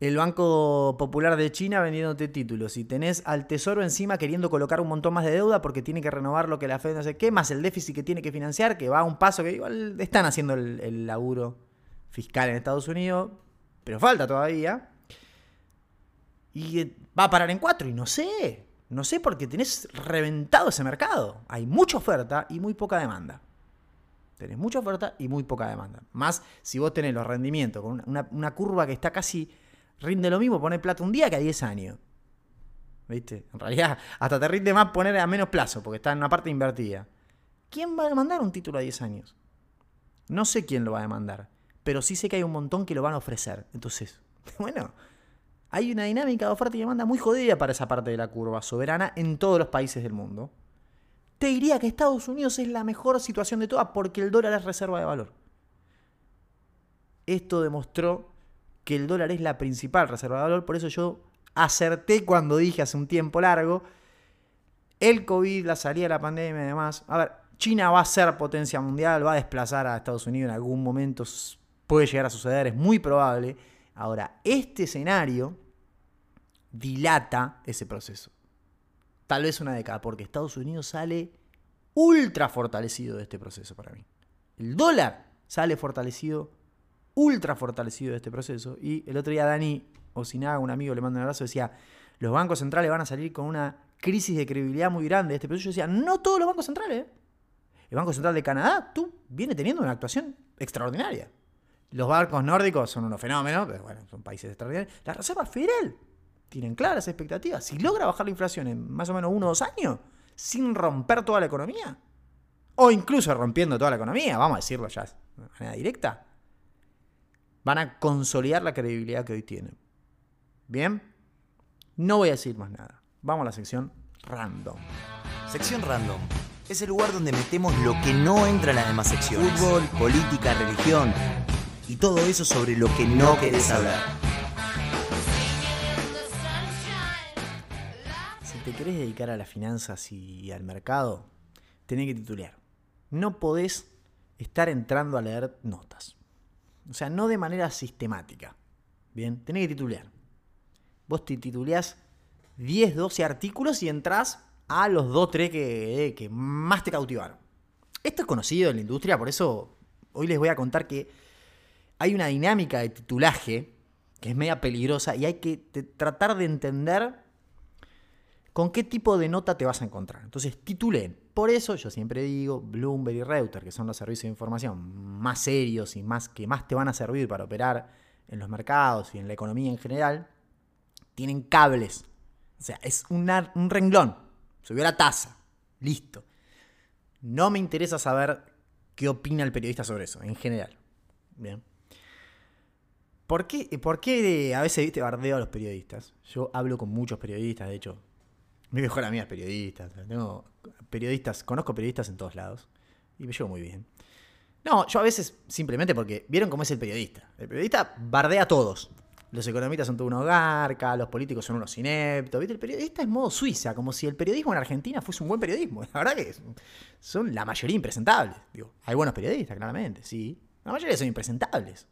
el Banco Popular de China vendiéndote títulos, y tenés al Tesoro encima queriendo colocar un montón más de deuda porque tiene que renovar lo que la Fed no sé qué, más el déficit que tiene que financiar, que va a un paso que igual están haciendo el, el laburo fiscal en Estados Unidos, pero falta todavía. Y va a parar en cuatro y no sé, no sé porque tenés reventado ese mercado. Hay mucha oferta y muy poca demanda. Tenés mucha oferta y muy poca demanda. Más si vos tenés los rendimientos con una, curva que está casi, rinde lo mismo poner plata un día que a 10 años. ¿Viste? En realidad, hasta te rinde más poner a menos plazo, porque está en una parte invertida. ¿Quién va a demandar un título a 10 años? No sé quién lo va a demandar pero sí sé que hay un montón que lo van a ofrecer. Entonces, bueno, hay una dinámica de oferta y demanda muy jodida para esa parte de la curva soberana en todos los países del mundo. Te diría que Estados Unidos es la mejor situación de todas porque el dólar es reserva de valor. Esto demostró que el dólar es la principal reserva de valor, por eso yo acerté cuando dije hace un tiempo largo, el COVID, la salida de la pandemia y demás. A ver, China va a ser potencia mundial, va a desplazar a Estados Unidos en algún momento, puede llegar a suceder, es muy probable. Ahora, este escenario dilata ese proceso. Tal vez una década, porque Estados Unidos sale ultra fortalecido de este proceso para mí. El dólar sale fortalecido, ultra fortalecido de este proceso. Y el otro día Dani Osinaga, un amigo, le mando un abrazo, decía, los bancos centrales van a salir con una crisis de credibilidad muy grande de este proceso. Yo decía, no todos los bancos centrales. ¿eh? El Banco Central de Canadá, tú, viene teniendo una actuación extraordinaria. Los barcos nórdicos son unos fenómenos, pero bueno, son países extraordinarios. La Reserva Federal tienen claras expectativas. Si logra bajar la inflación en más o menos uno o dos años, sin romper toda la economía, o incluso rompiendo toda la economía, vamos a decirlo ya de manera directa, van a consolidar la credibilidad que hoy tienen. ¿Bien? No voy a decir más nada. Vamos a la sección random. Sección random. Es el lugar donde metemos lo que no entra en las demás secciones. Fútbol, política, religión. Y todo eso sobre lo que no querés hablar. Si te querés dedicar a las finanzas y al mercado, tenés que titular. No podés estar entrando a leer notas. O sea, no de manera sistemática. Bien, tenés que titular. Vos te tituleás 10, 12 artículos y entrás a los 2, 3 que, que más te cautivaron. Esto es conocido en la industria, por eso hoy les voy a contar que hay una dinámica de titulaje que es media peligrosa y hay que tratar de entender con qué tipo de nota te vas a encontrar. Entonces, titulen. Por eso yo siempre digo, Bloomberg y Reuters, que son los servicios de información más serios y más que más te van a servir para operar en los mercados y en la economía en general, tienen cables. O sea, es un renglón. Subió la tasa. Listo. No me interesa saber qué opina el periodista sobre eso, en general. Bien. ¿Por qué, ¿Por qué a veces bardeo a los periodistas? Yo hablo con muchos periodistas, de hecho, mi mejor amiga es periodista. Tengo periodistas, conozco periodistas en todos lados y me llevo muy bien. No, yo a veces simplemente porque vieron cómo es el periodista. El periodista bardea a todos los economistas son todos unos garcas, los políticos son unos ineptos. ¿viste? El periodista es modo Suiza, como si el periodismo en Argentina fuese un buen periodismo. La verdad que son la mayoría impresentables. Digo, hay buenos periodistas, claramente, sí. La mayoría son impresentables.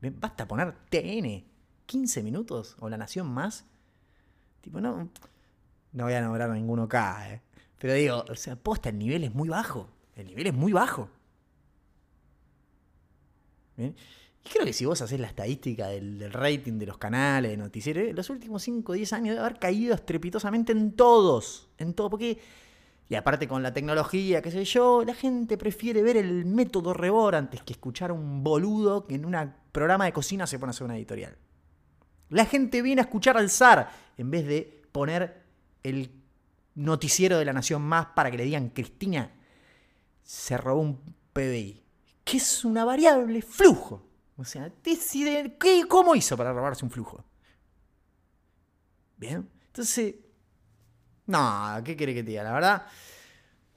Basta poner TN 15 minutos o La Nación más. Tipo, no, no voy a nombrar a ninguno acá, ¿eh? Pero digo, o sea, posta, el nivel es muy bajo. El nivel es muy bajo. ¿Bien? Y creo que si vos haces la estadística del, rating de los canales, de noticieros, los últimos 5 o 10 años debe haber caído estrepitosamente en todos. En todo, porque. Y aparte con la tecnología, qué sé yo, la gente prefiere ver el método Rebor antes que escuchar a un boludo que en un programa de cocina se pone a hacer una editorial. La gente viene a escuchar al zar en vez de poner el noticiero de la Nación Más para que le digan, Cristina, se robó un PBI, que es una variable flujo. O sea, decide ¿qué, cómo hizo para robarse un flujo. Bien, entonces, no, ¿qué quiere que te diga? La verdad,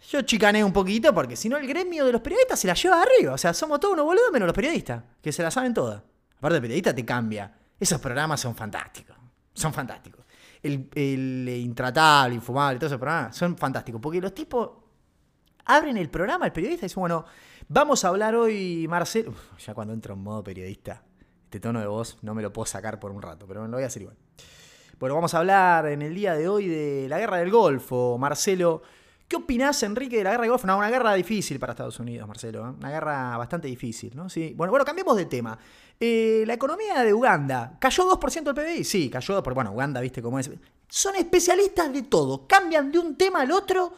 yo chicaneo un poquito porque si no el gremio de los periodistas se la lleva arriba. O sea, somos todos unos boludos menos los periodistas, que se la saben todas. Aparte, el periodista te cambia. Esos programas son fantásticos. Son fantásticos. El, el intratable, infumable, todos esos programas son fantásticos. Porque los tipos abren el programa, el periodista, y bueno, Vamos a hablar hoy, Marcelo. ya cuando entro en modo periodista, este tono de voz no me lo puedo sacar por un rato, pero lo voy a hacer igual. Bueno, vamos a hablar en el día de hoy de la guerra del Golfo. Marcelo, ¿qué opinás, Enrique, de la guerra del Golfo? No, una guerra difícil para Estados Unidos, Marcelo. ¿eh? Una guerra bastante difícil, ¿no? Sí. Bueno, bueno, cambiemos de tema. Eh, la economía de Uganda, ¿cayó 2% del PBI? Sí, cayó, porque bueno, Uganda, viste cómo es. Son especialistas de todo. Cambian de un tema al otro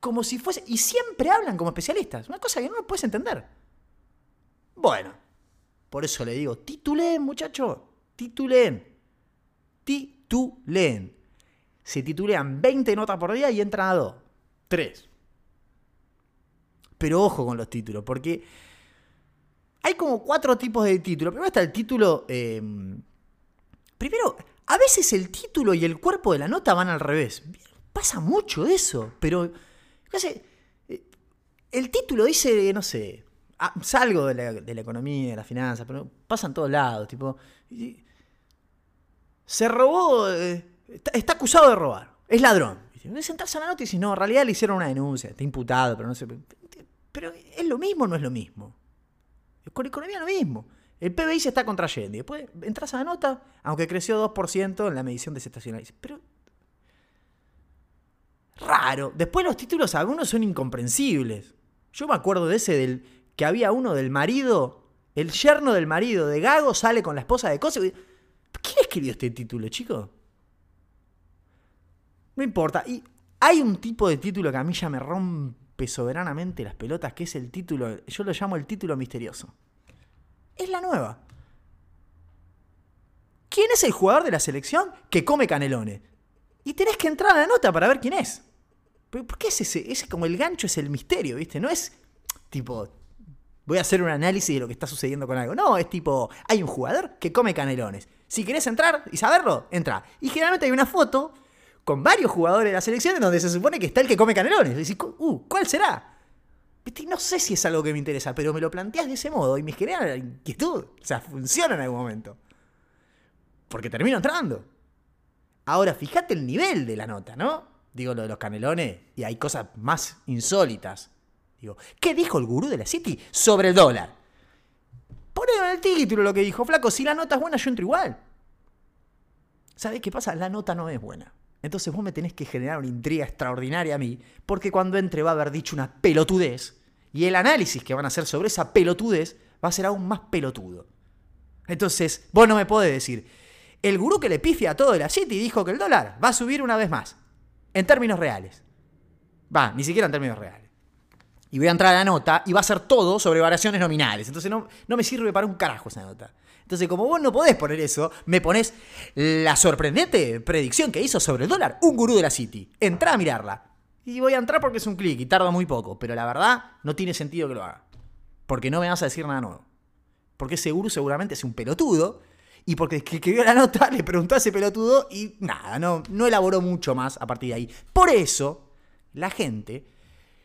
como si fuese. Y siempre hablan como especialistas. Una cosa que no lo puedes entender. Bueno, por eso le digo: titulen, muchacho. Titulen. Titulen. Se titulean 20 notas por día y entran a 2. 3. Pero ojo con los títulos, porque hay como cuatro tipos de títulos. Primero está el título. Em, primero, a veces el título y el cuerpo de la nota van al revés. Pasa mucho eso, pero eh, el título dice, no sé, ah, salgo de la, economía, de la finanza, pero pasa en todos lados, tipo... Se robó, eh, está, acusado de robar, es ladrón. Entonces entras a la nota y dices, no, en realidad le hicieron una denuncia, está imputado, pero no sé. Pero es lo mismo o no es lo mismo. Con economía lo mismo. El PBI se está contrayendo. Y después entras a la nota, aunque creció 2% en la medición desestacional. Pero. Raro. Después los títulos algunos son incomprensibles. Yo me acuerdo de ese del que había uno del marido. El yerno del marido de Gago sale con la esposa de Cose. ¿Quién escribió este título, chico? No importa. Y hay un tipo de título que a mí ya me rompe soberanamente las pelotas, que es el título, yo lo llamo el título misterioso. Es la nueva. ¿Quién es el jugador de la selección que come canelones? Y tenés que entrar a la nota para ver quién es. ¿Por qué es ese? Ese como el gancho es el misterio, ¿viste? No es tipo, voy a hacer un análisis de lo que está sucediendo con algo. No, es tipo, hay un jugador que come canelones. Si querés entrar y saberlo, entra. Y generalmente hay una foto con varios jugadores de la selección en donde se supone que está el que come canelones. Y uh, ¿cuál será? No sé si es algo que me interesa, pero me lo planteas de ese modo y me genera la inquietud. O sea, funciona en algún momento. Porque termino entrando. Ahora, fíjate el nivel de la nota, ¿no? Digo lo de los canelones y hay cosas más insólitas. Digo, ¿qué dijo el gurú de la City sobre el dólar? Ponelo en el título lo que dijo, flaco. Si la nota es buena, yo entro igual. ¿Sabes qué pasa? La nota no es buena. Entonces vos me tenés que generar una intriga extraordinaria a mí, porque cuando entre va a haber dicho una pelotudez, y el análisis que van a hacer sobre esa pelotudez va a ser aún más pelotudo. Entonces, vos no me podés decir, el gurú que le pifia a todo de la City dijo que el dólar va a subir una vez más, en términos reales. Va, ni siquiera en términos reales. Y voy a entrar a la nota y va a ser todo sobre variaciones nominales. Entonces no, no me sirve para un carajo esa nota. Entonces, como vos no podés poner eso, me pones la sorprendente predicción que hizo sobre el dólar un gurú de la City. Entrá a mirarla. Y voy a entrar porque es un clic y tarda muy poco. Pero la verdad, no tiene sentido que lo haga. Porque no me vas a decir nada nuevo. Porque ese gurú seguramente es un pelotudo. Y porque el que escribió la nota le preguntó a ese pelotudo y nada, no, no elaboró mucho más a partir de ahí. Por eso, la gente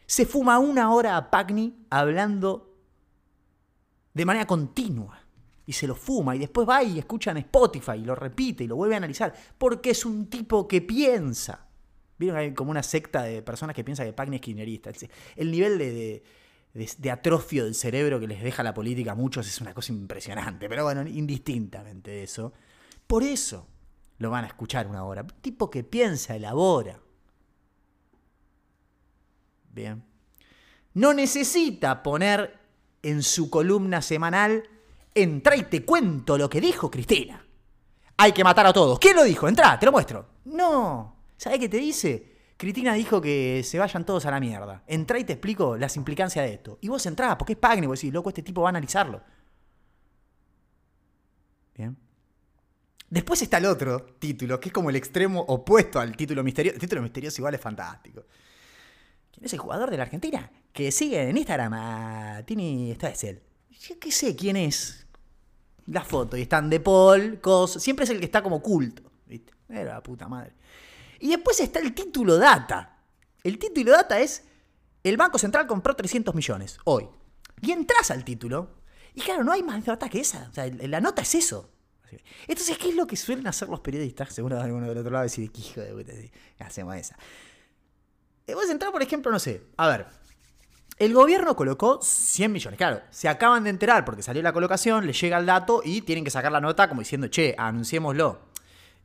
se fuma una hora a Pagni hablando de manera continua y se lo fuma y después va y escucha Spotify y lo repite y lo vuelve a analizar porque es un tipo que piensa. Vieron hay como una secta de personas que piensan que Pagni es kirchnerista. El nivel de, de, atrofio del cerebro que les deja la política a muchos es una cosa impresionante. Pero bueno, indistintamente de eso. Por eso lo van a escuchar una hora. Un tipo que piensa, elabora. Bien. No necesita poner en su columna semanal entra y te cuento lo que dijo Cristina. Hay que matar a todos. ¿Quién lo dijo? Entra, te lo muestro. No. ¿Sabes qué te dice? Cristina dijo que se vayan todos a la mierda. Entra y te explico las implicancias de esto. Y vos entrás, porque es Pagni, vos decís, loco, este tipo va a analizarlo. Bien. Después está el otro título, que es como el extremo opuesto al título misterioso. El título misterioso igual es fantástico. ¿Quién es el jugador de la Argentina? Que sigue en Instagram a Tini él yo qué sé quién es. La foto, y están de Paul, Cos, siempre es el que está como oculto, ¿viste? Era la puta madre. Y después está el título data. El título data es, el Banco Central compró 300 millones, hoy. Y entras al título, y claro, no hay más data que esa. O sea, la nota es eso. Entonces, ¿qué es lo que suelen hacer los periodistas? Seguro alguno del otro lado decir, ¿qué hijo de puta? Hacemos esa. Eh, vos entrar, por ejemplo, no sé, a ver, el gobierno colocó 100 millones. Claro, se acaban de enterar porque salió la colocación, les llega el dato y tienen que sacar la nota como diciendo, che, anunciémoslo.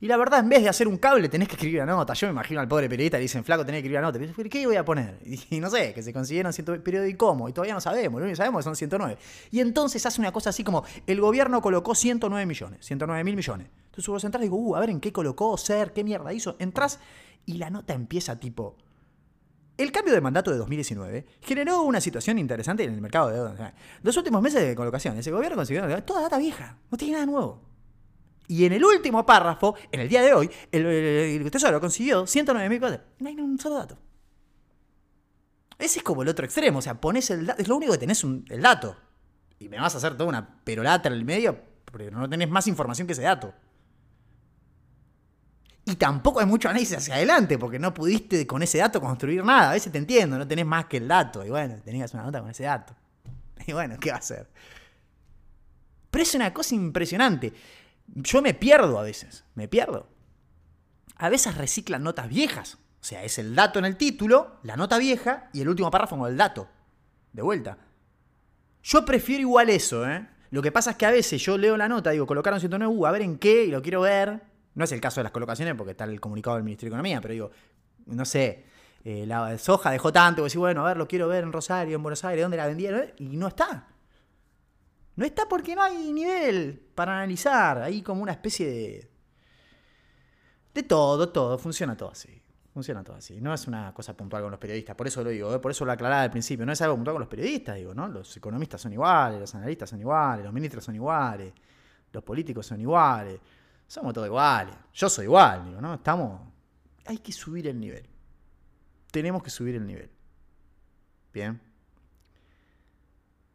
Y la verdad, en vez de hacer un cable, tenés que escribir la nota. Yo me imagino al pobre periodista y dicen, flaco, tenés que escribir la nota. ¿Pero qué voy a poner? Y no sé, que se consiguieron 100 pero ¿y cómo? Y todavía no sabemos, lo único que sabemos son 109. Y entonces hace una cosa así como, el gobierno colocó 109 millones, 109 mil millones. Entonces vos entras y digo, uh, a ver en qué colocó, ser, qué mierda hizo. Entrás y la nota empieza tipo, el cambio de mandato de 2019 generó una situación interesante en el mercado de deuda. Los últimos meses de colocación, ese gobierno consiguió toda data vieja, no tiene nada nuevo. Y en el último párrafo, en el día de hoy, el, Tesoro consiguió 109 mil. No hay un solo dato. Ese es como el otro extremo, o sea, pones el dato, es lo único que tenés el dato. Y me vas a hacer toda una perolata en el medio, porque no tenés más información que ese dato. Y tampoco hay mucho análisis hacia adelante, porque no pudiste con ese dato construir nada. A veces te entiendo, no tenés más que el dato. Y bueno, tenías una nota con ese dato. Y bueno, ¿qué va a hacer? Pero es una cosa impresionante. Yo me pierdo a veces, me pierdo. A veces reciclan notas viejas. O sea, es el dato en el título, la nota vieja y el último párrafo con el dato. De vuelta. Yo prefiero igual eso, ¿eh? Lo que pasa es que a veces yo leo la nota, digo, colocaron 109, uh, a ver en qué, y lo quiero ver. No es el caso de las colocaciones porque está el comunicado del Ministerio de Economía, pero digo, no sé, eh, la soja dejó tanto, que decir, bueno, a ver, lo quiero ver en Rosario, en Buenos Aires, ¿dónde la vendieron? Y no está. No está porque no hay nivel para analizar. Hay como una especie de. De todo, todo. Funciona todo así. Funciona todo así. No es una cosa puntual con los periodistas. Por eso lo digo, ¿eh? por eso lo aclaraba al principio. No es algo puntual con los periodistas, digo, ¿no? Los economistas son iguales, los analistas son iguales, los ministros son iguales, los políticos son iguales. Somos todos iguales. Yo soy igual, digo, ¿no? Estamos. Hay que subir el nivel. Tenemos que subir el nivel. Bien.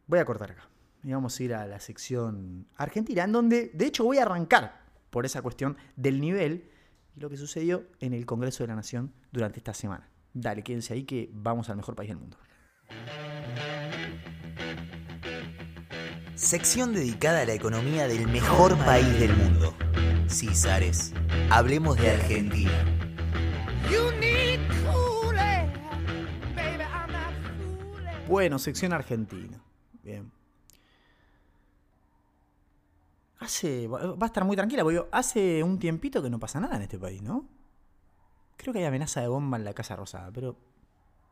Voy a cortar acá y vamos a ir a la sección argentina, en donde de hecho voy a arrancar por esa cuestión del nivel y lo que sucedió en el Congreso de la Nación durante esta semana. Dale, quédense ahí que vamos al mejor país del mundo. Sección dedicada a la economía del mejor país del mundo. Sí, Sares, hablemos de Argentina. Bueno, sección argentina. Bien. Hace. Va a estar muy tranquila, porque hace un tiempito que no pasa nada en este país, ¿no? Creo que hay amenaza de bomba en la Casa Rosada, pero.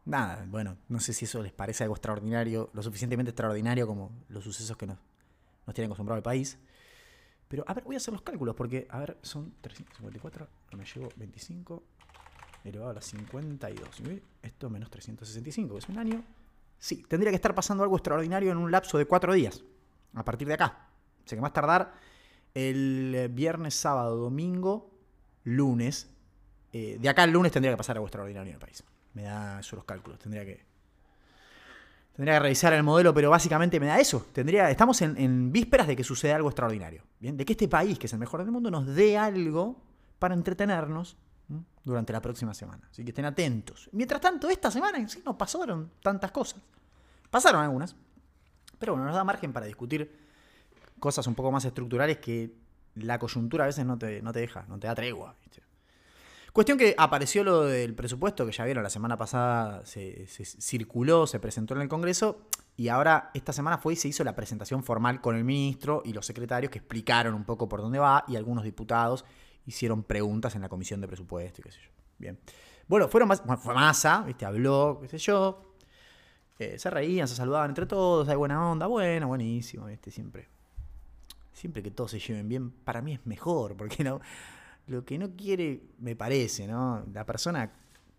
Nada, bueno, no sé si eso les parece algo extraordinario, lo suficientemente extraordinario como los sucesos que nos, nos tienen acostumbrado el país. Pero, a ver, voy a hacer los cálculos, porque, a ver, son 354, no me llevo 25, elevado a las 52. Esto menos 365, que es un año. Sí, tendría que estar pasando algo extraordinario en un lapso de cuatro días, a partir de acá. O sea que más tardar el viernes, sábado, domingo, lunes. Eh, de acá al lunes tendría que pasar algo extraordinario en el país. Me da eso los cálculos. Tendría que. Tendría que revisar el modelo, pero básicamente me da eso. Tendría, estamos en, vísperas de que suceda algo extraordinario. ¿bien? De que este país, que es el mejor del mundo, nos dé algo para entretenernos durante la próxima semana. Así que estén atentos. Mientras tanto, esta semana sí no pasaron tantas cosas. Pasaron algunas. Pero bueno, nos da margen para discutir cosas un poco más estructurales que la coyuntura a veces no te, no te deja, no te da tregua. Cuestión que apareció lo del presupuesto, que ya vieron, la semana pasada se, circuló, se presentó en el Congreso, y ahora esta semana fue y se hizo la presentación formal con el ministro y los secretarios que explicaron un poco por dónde va, y algunos diputados hicieron preguntas en la comisión de presupuesto y qué sé yo. Bien. Bueno, fueron más, fue masa, ¿viste? habló, qué sé yo. Eh, se reían, se saludaban entre todos, hay buena onda, bueno, buenísimo, ¿viste? siempre siempre que todos se lleven bien, para mí es mejor, porque no, lo que no quiere, me parece, ¿no? La persona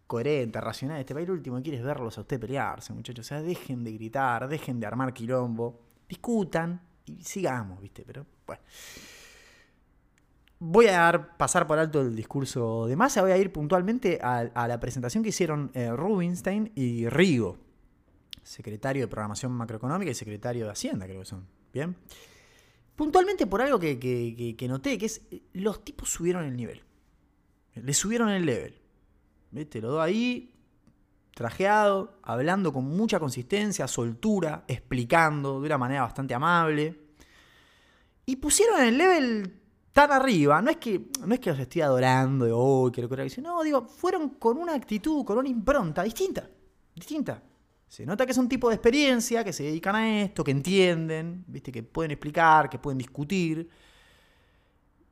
coherente, racional de este país, lo último que quiere verlos a usted pelearse, muchachos. O sea, dejen de gritar, dejen de armar quilombo, discutan y sigamos, ¿viste? Pero, bueno. Voy a pasar por alto el discurso de masa, voy a ir puntualmente a, la presentación que hicieron eh, Rubinstein y Rigo, secretario de Programación Macroeconómica y secretario de Hacienda, creo que son. Bien. Puntualmente por algo que, noté, que es los tipos subieron el nivel. Le subieron el level. ¿Viste? Lo doy ahí, trajeado, hablando con mucha consistencia, soltura, explicando de una manera bastante amable. Y pusieron el level tan arriba. No es que, no es que los esté adorando de quiero que No, digo, fueron con una actitud, con una impronta distinta. Distinta. Se nota que es un tipo de experiencia, que se dedican a esto, que entienden, ¿viste? que pueden explicar, que pueden discutir.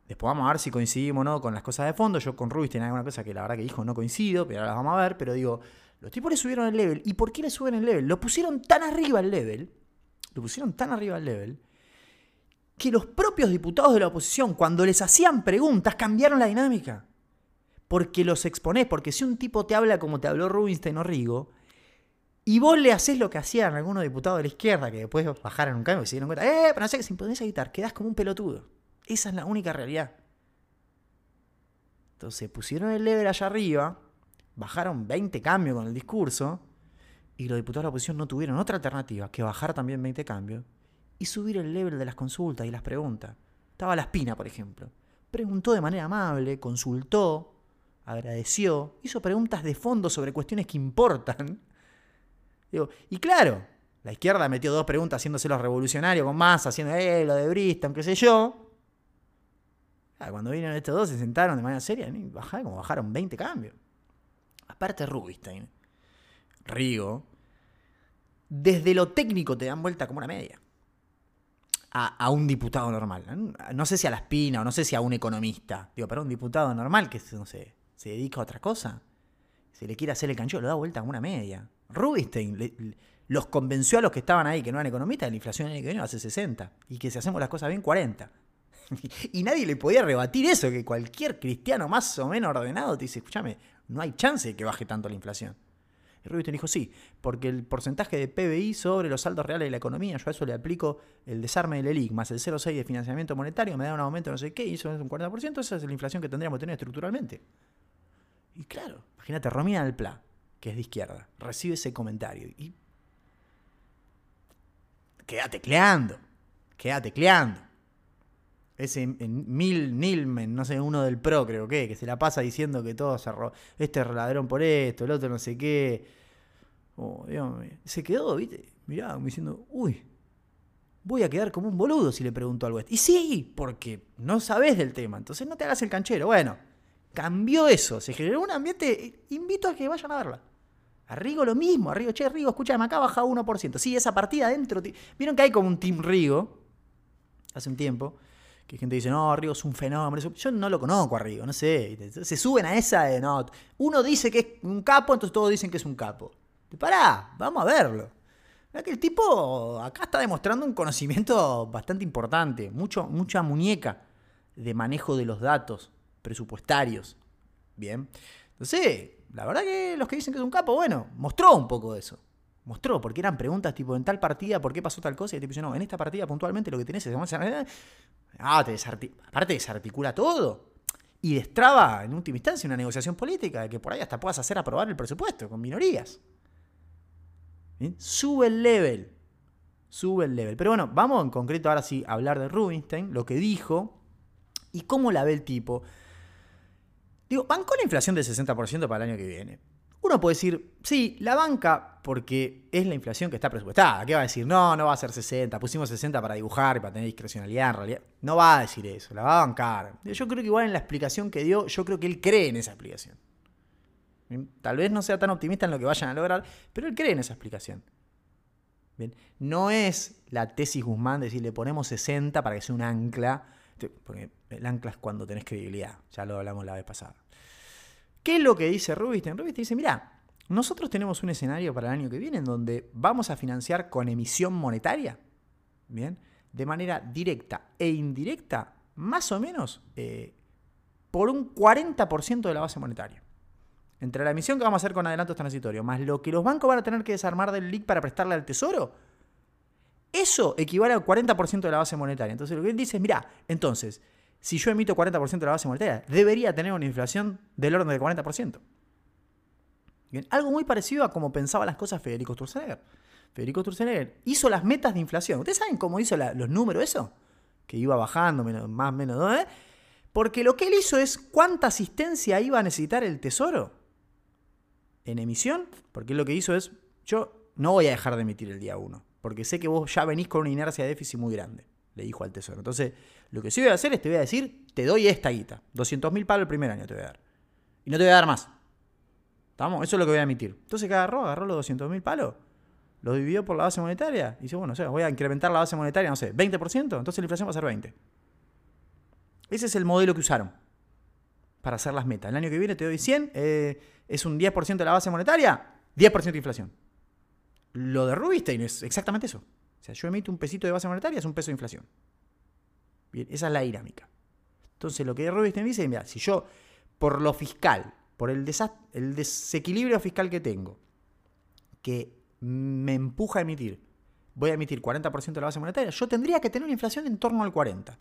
Después vamos a ver si coincidimos o no con las cosas de fondo. Yo con Rubis tenía alguna cosa que la verdad que dijo no coincido, pero ahora las vamos a ver. Pero digo, los tipos le subieron el level. ¿Y por qué le suben el level? Lo pusieron tan arriba el level, lo pusieron tan arriba el level, que los propios diputados de la oposición, cuando les hacían preguntas, cambiaron la dinámica. Porque los exponés, porque si un tipo te habla como te habló Rubinstein o Rigo, y vos le haces lo que hacían algunos diputados de la izquierda, que después bajaron un cambio y se dieron cuenta, eh, pero no sé que si podés evitar, quedás como un pelotudo. Esa es la única realidad. Entonces pusieron el level allá arriba, bajaron 20 cambios con el discurso, y los diputados de la oposición no tuvieron otra alternativa que bajar también 20 cambios y subir el level de las consultas y las preguntas. Estaba la espina, por ejemplo. Preguntó de manera amable, consultó, agradeció, hizo preguntas de fondo sobre cuestiones que importan y claro, la izquierda metió dos preguntas haciéndose los revolucionarios con más, haciendo eh, lo de Bristol, qué sé yo. cuando vinieron estos dos se sentaron de manera seria y bajaron, como bajaron 20 cambios. aparte Rubinstein, Rigo, desde lo técnico te dan vuelta como una media. A, un diputado normal. No sé si a la espina o no sé si a un economista. Digo, pero un diputado normal que se dedica a otra cosa. Se le quiere hacer el cancho, lo da vuelta como una media. Rubinstein los convenció a los que estaban ahí, que no eran economistas, de la inflación en el que hace 60. Y que si hacemos las cosas bien, 40. y nadie le podía rebatir eso, que cualquier cristiano más o menos ordenado te dice, escúchame, no hay chance de que baje tanto la inflación. Y Rubinstein dijo, sí, porque el porcentaje de PBI sobre los saldos reales de la economía, yo a eso le aplico el desarme del ELIC más el 0,6 de financiamiento monetario, me da un aumento no sé qué, y eso es un 40%, esa es la inflación que tendríamos que tener estructuralmente. Y claro, imagínate, Romina del Pla, que es de izquierda, recibe ese comentario y queda tecleando, queda tecleando. Ese Mil Nilmen, no sé, uno del PRO creo que, que se la pasa diciendo que todo se robó. Este ladrón por esto, el otro no sé qué. Oh, Dios mío. Se quedó, ¿viste? Mirá, diciendo, uy, voy a quedar como un boludo si le pregunto algo. Y sí, porque no sabes del tema, entonces no te hagas el canchero. Bueno, cambió eso, se generó un ambiente. Invito a que vayan a verla. A Rigo lo mismo, a Rigo, che, Rigo, escúchame, acá baja 1%. Sí, esa partida adentro. Vieron que hay como un Team Rigo, hace un tiempo que gente dice, no, Rigo es un fenómeno. Yo no lo conozco a Rigo, no sé. Se suben a esa de, no, uno dice que es un capo, entonces todos dicen que es un capo. Pará, vamos a verlo. Que el tipo acá está demostrando un conocimiento bastante importante, mucho, mucha muñeca de manejo de los datos presupuestarios. Bien. Entonces, la verdad que los que dicen que es un capo, bueno, mostró un poco de eso. Mostró, porque eran preguntas tipo, en tal partida, ¿por qué pasó tal cosa? Y el tipo dice, no, en esta partida puntualmente lo que tenés es... Ah, te aparte desarticula todo. Y destraba en última instancia una negociación política de que por ahí hasta puedas hacer aprobar el presupuesto con minorías. Sube el level. Sube el level. Pero bueno, vamos en concreto ahora sí a hablar de Rubinstein, lo que dijo y cómo la ve el tipo. Digo, bancó la inflación del 60% para el año que viene. Uno puede decir, sí, la banca, porque es la inflación que está presupuestada. ¿Qué va a decir? No, no va a ser 60. Pusimos 60 para dibujar y para tener discrecionalidad. En realidad, no va a decir eso. La va a bancar. Yo creo que igual en la explicación que dio, yo creo que él cree en esa explicación. Tal vez no sea tan optimista en lo que vayan a lograr, pero él cree en esa explicación. Bien. No es la tesis Guzmán de decir le ponemos 60 para que sea un ancla, porque el ancla es cuando tenés credibilidad, ya lo hablamos la vez pasada. ¿Qué es lo que dice Rubinstein? Rubinstein dice, mira, nosotros tenemos un escenario para el año que viene en donde vamos a financiar con emisión monetaria, ¿bien? De manera directa e indirecta, más o menos eh, por un 40% de la base monetaria. Entre la emisión que vamos a hacer con adelantos transitorios, más lo que los bancos van a tener que desarmar del LIC para prestarle al tesoro, eso equivale al 40% de la base monetaria. Entonces lo que él dice es, mira, entonces, si yo emito 40% de la base monetaria, debería tener una inflación del orden del 40%. Bien, algo muy parecido a como pensaba las cosas Federico Sturzenegger. Federico Sturzenegger hizo las metas de inflación. ¿Ustedes saben cómo hizo los números eso? Que iba bajando, menos, más menos. ¿eh? Porque lo que él hizo es cuánta asistencia iba a necesitar el tesoro en emisión. Porque lo que hizo es, yo no voy a dejar de emitir el día 1. Porque sé que vos ya venís con una inercia de déficit muy grande le dijo al tesoro. Entonces, lo que sí voy a hacer es te voy a decir, te doy esta guita. 200 mil palos el primer año te voy a dar. Y no te voy a dar más. ¿Estamos? Eso es lo que voy a emitir. Entonces, ¿qué agarró? Agarró los 200 mil palos. Lo dividió por la base monetaria. Y dice, bueno, o sea, voy a incrementar la base monetaria, no sé, 20%. Entonces la inflación va a ser 20. Ese es el modelo que usaron para hacer las metas. El año que viene te doy 100, eh, es un 10% de la base monetaria, 10% de inflación. Lo de Rubinstein es exactamente eso. O sea, yo emito un pesito de base monetaria, es un peso de inflación. Bien, esa es la dinámica. Entonces, lo que Rubinstein dice, mira, si yo, por lo fiscal, por el, el desequilibrio fiscal que tengo, que me empuja a emitir, voy a emitir 40% de la base monetaria, yo tendría que tener una inflación en torno al 40%.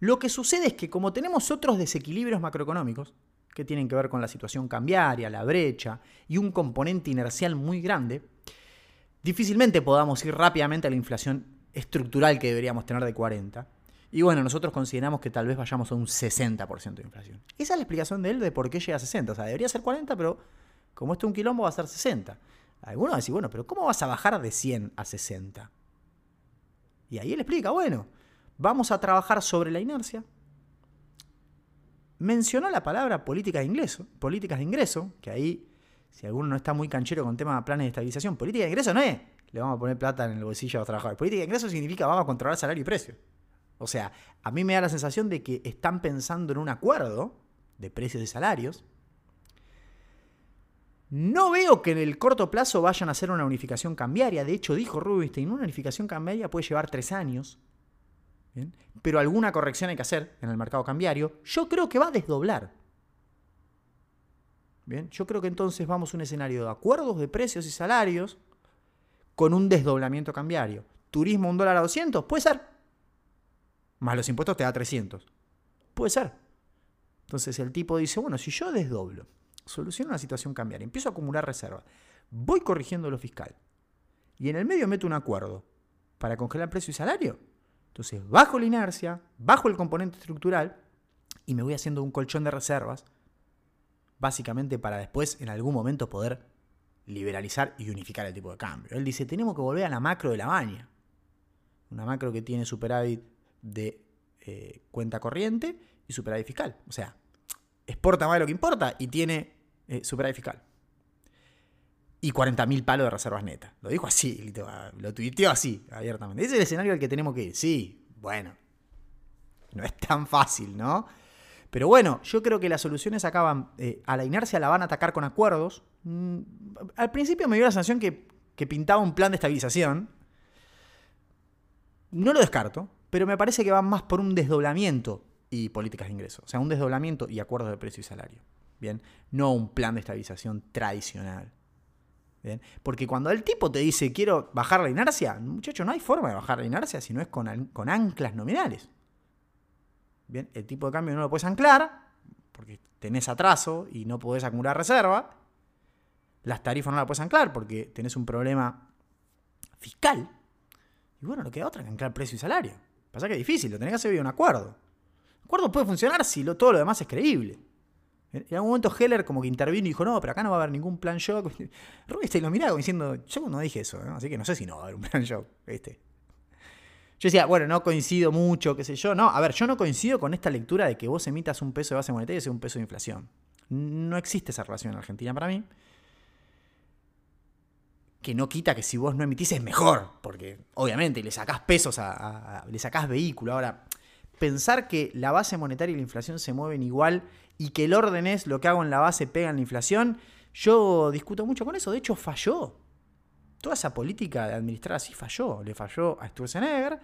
Lo que sucede es que como tenemos otros desequilibrios macroeconómicos, que tienen que ver con la situación cambiaria, la brecha y un componente inercial muy grande, difícilmente podamos ir rápidamente a la inflación estructural que deberíamos tener de 40. Y bueno, nosotros consideramos que tal vez vayamos a un 60% de inflación. Esa es la explicación de él de por qué llega a 60. O sea, debería ser 40, pero como esto es un quilombo va a ser 60. Algunos decir, bueno, pero ¿cómo vas a bajar de 100 a 60? Y ahí él explica, bueno, vamos a trabajar sobre la inercia. Mencionó la palabra política de ingreso, políticas de ingreso, que ahí si alguno no está muy canchero con tema de planes de estabilización, política de ingreso no es, le vamos a poner plata en el bolsillo a los trabajadores. Política de ingreso significa vamos a controlar salario y precio. O sea, a mí me da la sensación de que están pensando en un acuerdo de precios y salarios. No veo que en el corto plazo vayan a hacer una unificación cambiaria. De hecho, dijo Rubinstein, una unificación cambiaria puede llevar tres años. Pero alguna corrección hay que hacer en el mercado cambiario. Yo creo que va a desdoblar. Bien, yo creo que entonces vamos a un escenario de acuerdos de precios y salarios con un desdoblamiento cambiario. Turismo un dólar a 200, puede ser. Más los impuestos te da 300. Puede ser. Entonces el tipo dice, bueno, si yo desdoblo, soluciono una situación cambiaria, empiezo a acumular reservas, voy corrigiendo lo fiscal y en el medio meto un acuerdo para congelar precio y salario, entonces bajo la inercia, bajo el componente estructural y me voy haciendo un colchón de reservas básicamente para después en algún momento poder liberalizar y unificar el tipo de cambio. Él dice, tenemos que volver a la macro de la baña. Una macro que tiene superávit de eh, cuenta corriente y superávit fiscal. O sea, exporta más de lo que importa y tiene eh, superávit fiscal. Y 40.000 palos de reservas netas. Lo dijo así, lo tuiteó así, abiertamente. Ese es el escenario al que tenemos que ir. Sí, bueno. No es tan fácil, ¿no? Pero bueno, yo creo que las soluciones acaban, eh, a la inercia la van a atacar con acuerdos. Mm, al principio me dio la sensación que, pintaba un plan de estabilización. No lo descarto, pero me parece que van más por un desdoblamiento y políticas de ingresos. O sea, un desdoblamiento y acuerdos de precio y salario. Bien, no un plan de estabilización tradicional. Bien, porque cuando el tipo te dice quiero bajar la inercia, muchacho, no hay forma de bajar la inercia si no es con anclas nominales. Bien, el tipo de cambio no lo puedes anclar porque tenés atraso y no podés acumular reserva. Las tarifas no las puedes anclar porque tenés un problema fiscal. Y bueno, no queda otra que anclar precio y salario. Pasa que es difícil, lo tenés que hacer vía un acuerdo. El acuerdo puede funcionar si todo lo demás es creíble. En algún momento Heller como que intervino y dijo, no, pero acá no va a haber ningún plan shock. Rubinstein lo miraba diciendo, yo no dije eso, así que no sé si no va a haber un plan shock. ¿viste? Yo decía, bueno, no coincido mucho, qué sé yo. No, a ver, yo no coincido con esta lectura de que vos emitas un peso de base monetaria y sea un peso de inflación. No existe esa relación en Argentina para mí. Que no quita que si vos no emitís es mejor, porque obviamente le sacás pesos a, le sacás vehículo. Ahora, pensar que la base monetaria y la inflación se mueven igual y que el orden es lo que hago en la base pega en la inflación, yo discuto mucho con eso. De hecho, falló toda esa política de administrar así falló. Le falló a Sturzenegger,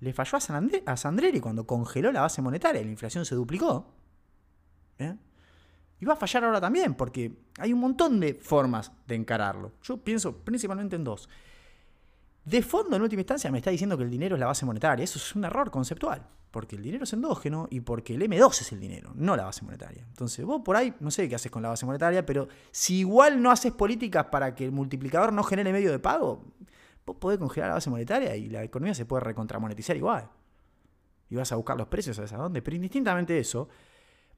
le falló a, Sandreri cuando congeló la base monetaria la inflación se duplicó. ¿eh? Y va a fallar ahora también, porque hay un montón de formas de encararlo. Yo pienso principalmente en dos. De fondo, en última instancia, me está diciendo que el dinero es la base monetaria. Eso es un error conceptual. Porque el dinero es endógeno y porque el M2 es el dinero, no la base monetaria. Entonces, vos por ahí, no sé qué haces con la base monetaria, pero si igual no haces políticas para que el multiplicador no genere medio de pago, vos podés congelar la base monetaria y la economía se puede recontramonetizar igual. Y vas a buscar los precios, ¿sabes a dónde? Pero indistintamente eso,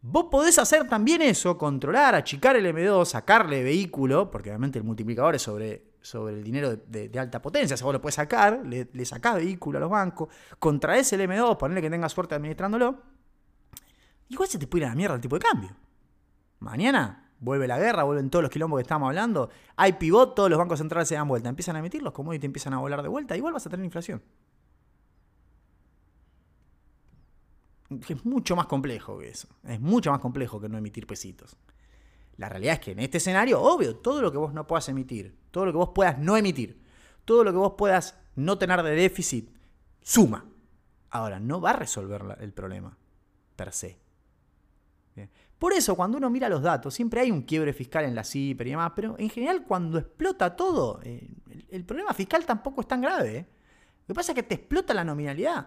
vos podés hacer también eso, controlar, achicar el M2, sacarle vehículo, porque obviamente el multiplicador es sobre sobre el dinero de, alta potencia. O vos lo puedes sacar, le, le, sacás vehículo a los bancos, contraes el M2, ponerle que tenga suerte administrándolo. Igual se te puede ir a la mierda el tipo de cambio. Mañana vuelve la guerra, vuelven todos los quilombos que estamos hablando. Hay pivot, todos los bancos centrales se dan vuelta. Empiezan a emitir, los te empiezan a volar de vuelta. Igual vas a tener inflación. Es mucho más complejo que eso. Es mucho más complejo que no emitir pesitos. La realidad es que en este escenario, obvio, todo lo que vos no puedas emitir, todo lo que vos puedas no emitir, todo lo que vos puedas no tener de déficit, suma. Ahora, no va a resolver el problema per se. Por eso, cuando uno mira los datos, siempre hay un quiebre fiscal en la CIPER y demás, pero en general, cuando explota todo, eh, el, problema fiscal tampoco es tan grave. ¿eh? Lo que pasa es que te explota la nominalidad.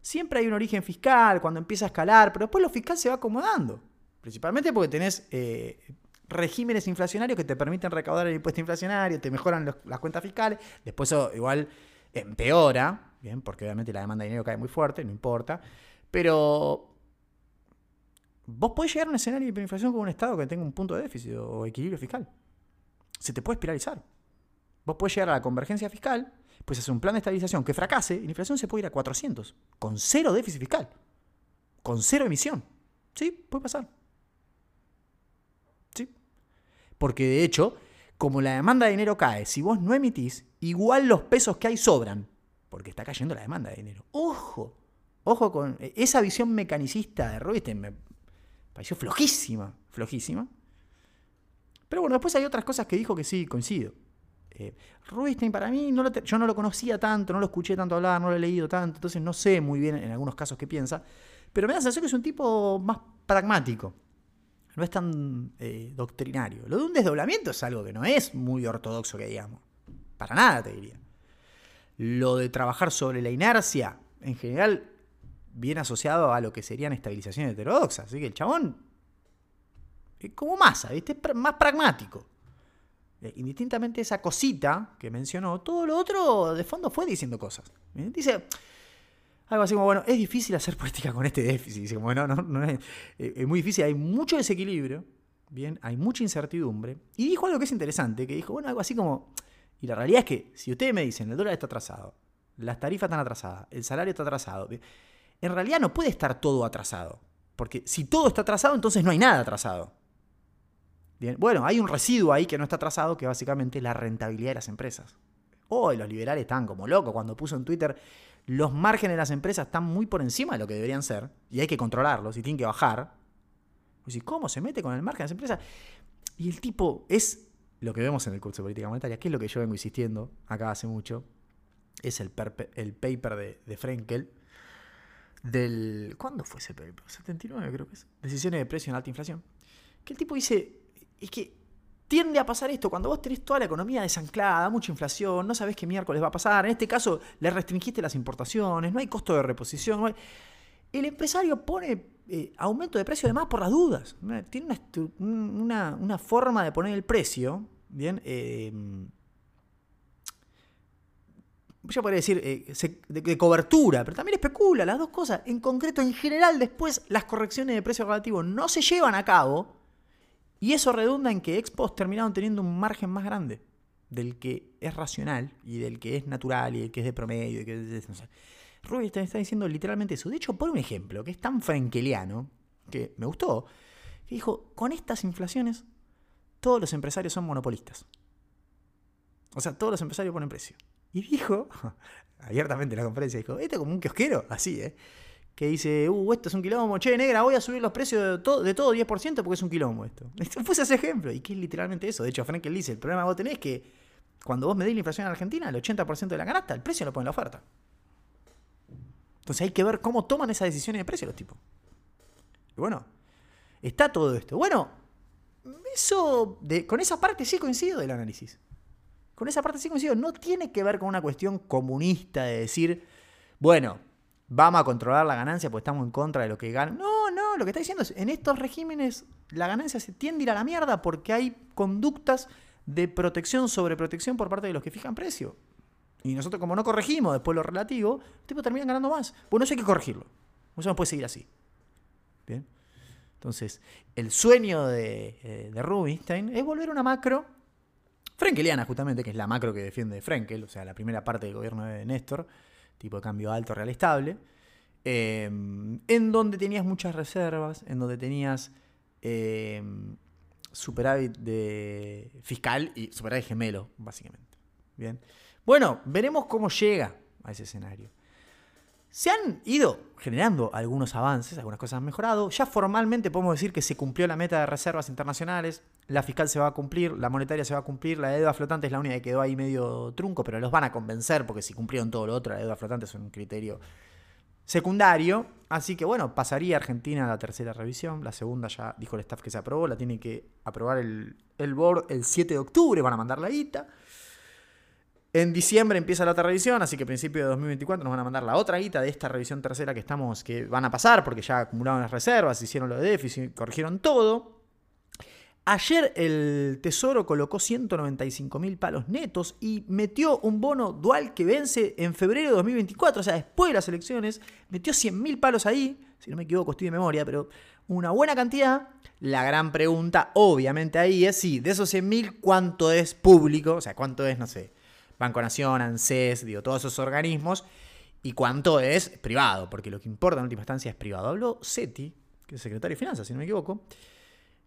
Siempre hay un origen fiscal cuando empieza a escalar, pero después lo fiscal se va acomodando. Principalmente porque tenés eh, regímenes inflacionarios que te permiten recaudar el impuesto inflacionario, te mejoran las cuentas fiscales, después eso igual empeora, bien, porque obviamente la demanda de dinero cae muy fuerte, no importa, pero vos podés llegar a un escenario de hiperinflación con un Estado que tenga un punto de déficit o equilibrio fiscal. Se te puede espiralizar. Vos podés llegar a la convergencia fiscal, puedes hacer un plan de estabilización que fracase y la inflación se puede ir a 400, con cero déficit fiscal, con cero emisión. Sí, puede pasar. Porque de hecho, como la demanda de dinero cae, si vos no emitís, igual los pesos que hay sobran. Porque está cayendo la demanda de dinero. Ojo, ojo con esa visión mecanicista de Rubinstein me pareció flojísima, flojísima. Pero bueno, después hay otras cosas que dijo que sí, coincido. Eh, Rubinstein para mí, no yo no lo conocía tanto, no lo escuché tanto hablar, no lo he leído tanto, entonces no sé muy bien en algunos casos qué piensa, pero me da la sensación que es un tipo más pragmático, no es tan eh, doctrinario. Lo de un desdoblamiento es algo que no es muy ortodoxo, que digamos, para nada te diría. Lo de trabajar sobre la inercia, en general, viene asociado a lo que serían estabilizaciones heterodoxas, así que el chabón es como masa, ¿viste? Es más pragmático. Eh, indistintamente esa cosita que mencionó, todo lo otro de fondo fue diciendo cosas. Dice algo así como, bueno, es difícil hacer política con este déficit. Como, no, no, es, eh, es, muy difícil, hay mucho desequilibrio, bien, hay mucha incertidumbre. Y dijo algo que es interesante, que dijo, bueno, algo así como, y la realidad es que si ustedes me dicen, el dólar está atrasado, las tarifas están atrasadas, el salario está atrasado, en realidad no puede estar todo atrasado. Porque si todo está atrasado, entonces no hay nada atrasado. Bueno, hay un residuo ahí que no está trazado, que básicamente es la rentabilidad de las empresas. Hoy los liberales están como locos cuando puso en Twitter los márgenes de las empresas están muy por encima de lo que deberían ser y hay que controlarlos y tienen que bajar. Y ¿cómo se mete con el margen de las empresas? Y el tipo es lo que vemos en el curso de política monetaria, que es lo que yo vengo insistiendo acá hace mucho, es el, el paper de, de Frenkel, del... ¿Cuándo fue ese paper? 79 creo que es. Decisiones de precio en alta inflación. Que el tipo dice, es que tiende a pasar esto cuando vos tenés toda la economía desanclada, mucha inflación, no sabés qué miércoles va a pasar. En este caso, le restringiste las importaciones, no hay costo de reposición. El empresario pone eh, aumento de precio además por las dudas. Tiene una, forma de poner el precio, ¿bien? Eh, yo podría decir eh, de, cobertura, pero también especula las dos cosas. En concreto, en general, después las correcciones de precio relativo no se llevan a cabo y eso redunda en que Expos terminaron teniendo un margen más grande del que es racional y del que es natural y del que es de promedio. Y que es, está, diciendo literalmente eso. De hecho, por un ejemplo que es tan frankeliano, que me gustó, que dijo, con estas inflaciones todos los empresarios son monopolistas. O sea, todos los empresarios ponen precio. Y dijo, abiertamente en la conferencia, dijo, este es como un kiosquero, así, ¿eh? Que dice, uh, esto es un quilombo, che, negra, voy a subir los precios de todo, de todo 10% porque es un quilombo esto. Esto ese ejemplo, y que es literalmente eso. De hecho, Frankel dice, el problema que vos tenés es que cuando vos medís la inflación en Argentina, el 80% de la canasta, el precio lo pone en la oferta. Entonces hay que ver cómo toman esas decisiones de precio los tipos. Y bueno, está todo esto. Bueno, eso, con esa parte sí coincido del análisis. Con esa parte sí coincido. No tiene que ver con una cuestión comunista de decir, bueno, vamos a controlar la ganancia porque estamos en contra de lo que ganan. No, no, lo que está diciendo es, en estos regímenes la ganancia se tiende a ir a la mierda porque hay conductas de protección sobre protección por parte de los que fijan precio. Y nosotros como no corregimos después lo relativo, los tipos terminan ganando más. Bueno, eso hay que corregirlo. Eso no puede seguir así. Bien. Entonces, el sueño de, eh, de Rubinstein es volver a una macro Frenkeliana, justamente, que es la macro que defiende Frenkel, o sea, la primera parte del gobierno de Néstor, tipo de cambio alto, real, estable, em, en donde tenías muchas reservas, en donde tenías em, superávit fiscal y superávit gemelo, básicamente. Bien. Bueno, veremos cómo llega a ese escenario. Se han ido generando algunos avances, algunas cosas han mejorado. Ya formalmente podemos decir que se cumplió la meta de reservas internacionales, la fiscal se va a cumplir, la monetaria se va a cumplir, la deuda flotante es la única que quedó ahí medio trunco, pero los van a convencer porque si cumplieron todo lo otro, la deuda flotante es un criterio secundario. Así que bueno, pasaría Argentina a la tercera revisión. La segunda ya dijo el staff que se aprobó, la tiene que aprobar el, el board el 7 de octubre, van a mandar la guita. En diciembre empieza la otra revisión, así que a principio de 2024 nos van a mandar la otra guita de esta revisión tercera que estamos, que van a pasar, porque ya acumularon las reservas, hicieron lo de déficit, corrigieron todo. Ayer el Tesoro colocó 195 mil palos netos y metió un bono dual que vence en febrero de 2024, o sea, después de las elecciones, metió 100 mil palos ahí, si no me equivoco, estoy de memoria, pero una buena cantidad. La gran pregunta, obviamente, ahí es si de esos 100 mil, ¿cuánto es público? O sea, ¿cuánto es, no sé, Banco Nación, ANSES, digo, todos esos organismos, y cuánto es privado, porque lo que importa en última instancia es privado. Habló SETI, que es secretario de Finanzas, si no me equivoco,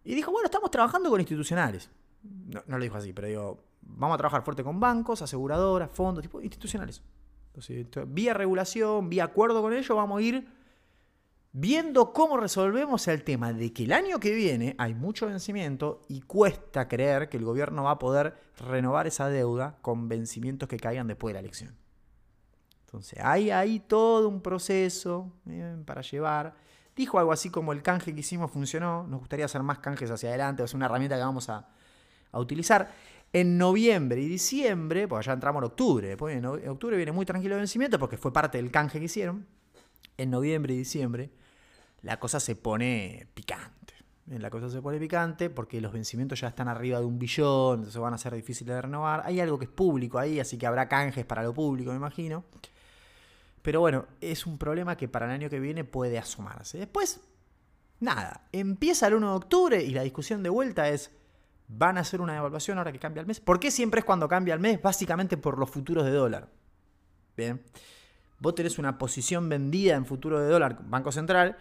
y dijo, bueno, estamos trabajando con institucionales. no, no lo dijo así, pero digo, vamos a trabajar fuerte con bancos, aseguradoras, fondos, tipo institucionales. Entonces, vía regulación, vía acuerdo con ellos, vamos a ir viendo cómo resolvemos el tema de que el año que viene hay mucho vencimiento y cuesta creer que el gobierno va a poder renovar esa deuda con vencimientos que caigan después de la elección. Entonces, hay ahí todo un proceso eh, para llevar. Dijo algo así como el canje que hicimos funcionó, nos gustaría hacer más canjes hacia adelante, es una herramienta que vamos a, a utilizar. En noviembre y diciembre, pues ya entramos en octubre, después en octubre viene muy tranquilo el vencimiento porque fue parte del canje que hicieron. En noviembre y diciembre la cosa se pone picante. La cosa se pone picante porque los vencimientos ya están arriba de un billón, entonces van a ser difíciles de renovar. Hay algo que es público ahí, así que habrá canjes para lo público, me imagino. Pero bueno, es un problema que para el año que viene puede asomarse. Después, nada, empieza el 1 de octubre y la discusión de vuelta es, ¿van a hacer una evaluación ahora que cambia el mes? ¿Por qué siempre es cuando cambia el mes? Básicamente por los futuros de dólar. Bien, vos tenés una posición vendida en futuro de dólar, Banco Central,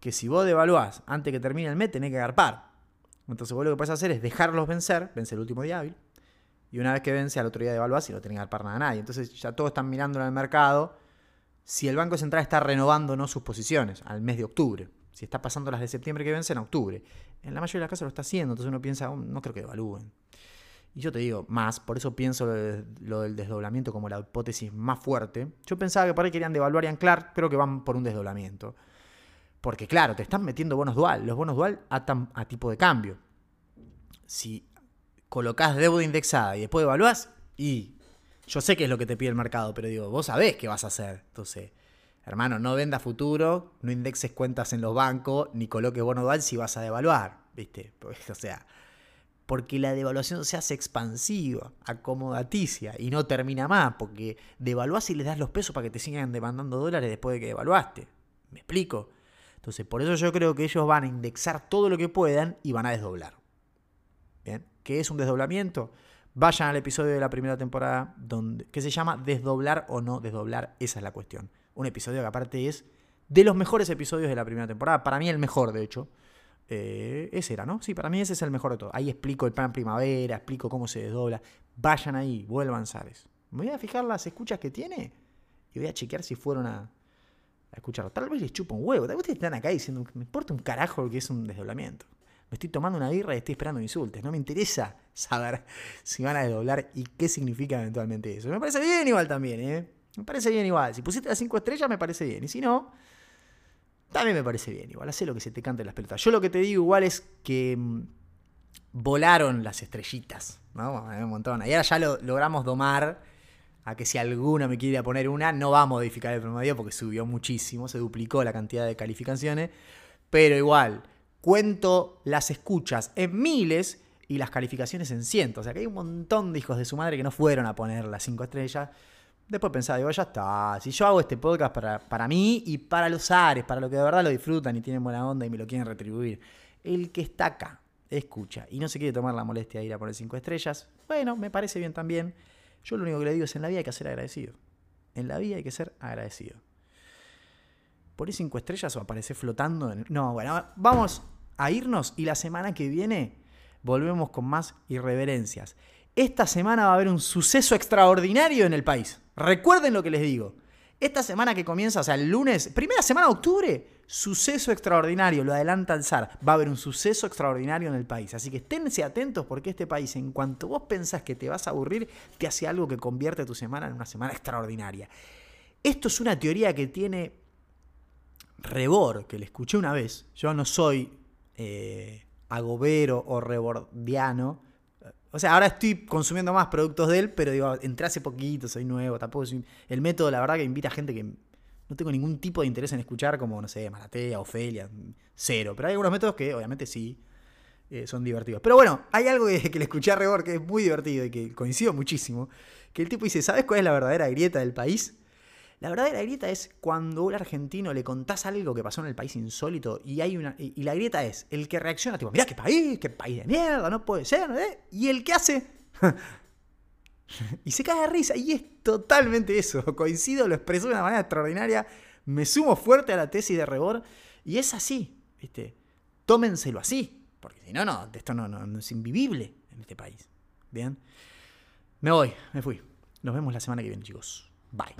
que si vos devaluás antes que termine el mes, tenés que agarpar. Entonces vos lo que puedes hacer es dejarlos vencer, vence el último día hábil, y una vez que vence al otro día devaluás y no tenés que agarpar nada a nadie. Entonces ya todos están mirando en el mercado si el Banco Central está renovando o no sus posiciones al mes de octubre. Si está pasando las de septiembre que vencen en octubre. En la mayoría de las casos lo está haciendo, entonces uno piensa, oh, no creo que devalúen. Y yo te digo más, por eso pienso lo, del desdoblamiento como la hipótesis más fuerte. Yo pensaba que por ahí querían devaluar y anclar, creo que van por un desdoblamiento. Porque claro, te están metiendo bonos dual. Los bonos dual atan a tipo de cambio. Si colocas deuda indexada y después evaluás, y yo sé que es lo que te pide el mercado, pero digo, vos sabés qué vas a hacer. Entonces, hermano, no venda futuro, no indexes cuentas en los bancos, ni coloques bono dual si vas a devaluar. ¿Viste? o sea, porque la devaluación se hace expansiva, acomodaticia y no termina más, porque devaluás y les das los pesos para que te sigan demandando dólares después de que devaluaste. ¿Me explico? Entonces, por eso yo creo que ellos van a indexar todo lo que puedan y van a desdoblar. ¿Bien? ¿Qué es un desdoblamiento? Vayan al episodio de la primera temporada donde, que se llama Desdoblar o no desdoblar. Esa es la cuestión. Un episodio que aparte es de los mejores episodios de la primera temporada. Para mí el mejor, de hecho. Eh, ese era, ¿no? Sí, para mí ese es el mejor de todo. Ahí explico el plan primavera, explico cómo se desdobla. Vayan ahí, vuelvan Sares. Me voy a fijar las escuchas que tiene y voy a chequear si fueron a, a escucharlo. Tal vez les chupa un huevo. Tal vez están acá diciendo, me importa un carajo lo que es un desdoblamiento. Me estoy tomando una birra y estoy esperando insultes. No me interesa saber si van a desdoblar y qué significa eventualmente eso. Me parece bien igual también, ¿eh? Me parece bien igual. Si pusiste las 5 estrellas, me parece bien. Y si no, también me parece bien. Igual, hace lo que se te cante las pelotas. Yo lo que te digo igual es que mm, volaron las estrellitas, ¿no? Un montón. Y ahora ya lo logramos domar a que si alguna me quiere poner una, no va a modificar el promedio porque subió muchísimo, se duplicó la cantidad de calificaciones, pero igual, cuento las escuchas en miles y las calificaciones en cientos. O sea que hay un montón de hijos de su madre que no fueron a poner las cinco estrellas. Después pensaba, digo, ya está. Si yo hago este podcast para, para mí y para los Ares, para los que de verdad lo disfrutan y tienen buena onda y me lo quieren retribuir. El que está acá, escucha y no se quiere tomar la molestia de ir a poner cinco estrellas, bueno, me parece bien también. Yo lo único que le digo es en la vida hay que ser agradecido. En la vida hay que ser agradecido. ¿Por cinco estrellas o aparecer flotando? En... No, bueno, vamos a irnos y la semana que viene volvemos con más irreverencias. Esta semana va a haber un suceso extraordinario en el país. Recuerden lo que les digo. Esta semana que comienza, o sea, el lunes, primera semana de octubre, suceso extraordinario, lo adelanta el SAR. Va a haber un suceso extraordinario en el país. Así que esténse atentos porque este país, en cuanto vos pensás que te vas a aburrir, te hace algo que convierte tu semana en una semana extraordinaria. Esto es una teoría que tiene Rebor, que le escuché una vez. Yo no soy eh, agobero o rebordiano. O sea, ahora estoy consumiendo más productos de él, pero digo, entré hace poquito, soy nuevo, tampoco soy... El método, la verdad, que invita a gente que no tengo ningún tipo de interés en escuchar, como, no sé, Maratea, Ofelia, cero. Pero hay algunos métodos que obviamente sí eh, son divertidos. Pero bueno, hay algo que, le escuché a Rebor que es muy divertido y que coincido muchísimo. Que el tipo dice, ¿sabes cuál es la verdadera grieta del país? La verdadera grieta es cuando un argentino le contás algo que pasó en el país insólito y hay una y, la grieta es el que reacciona tipo, mirá qué país, qué país de mierda, no puede ser, ¿eh? Y el que hace y se cae de risa. Y es totalmente eso. Coincido, lo expresó de una manera extraordinaria. Me sumo fuerte a la tesis de Rebor. Y es así, ¿viste? Tómenselo así. Porque si no, no, esto no, no, es invivible. en este país. Bien. Me voy, me fui. Nos vemos la semana que viene, chicos. Bye.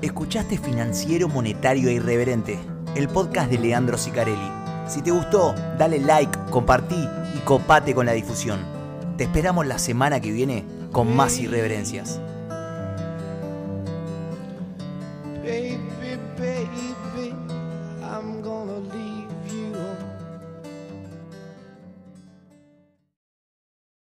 Escuchaste Financiero Monetario e Irreverente, el podcast de Leandro Sicarelli. Si te gustó, dale like, compartí y copate con la difusión. Te esperamos la semana que viene con más irreverencias.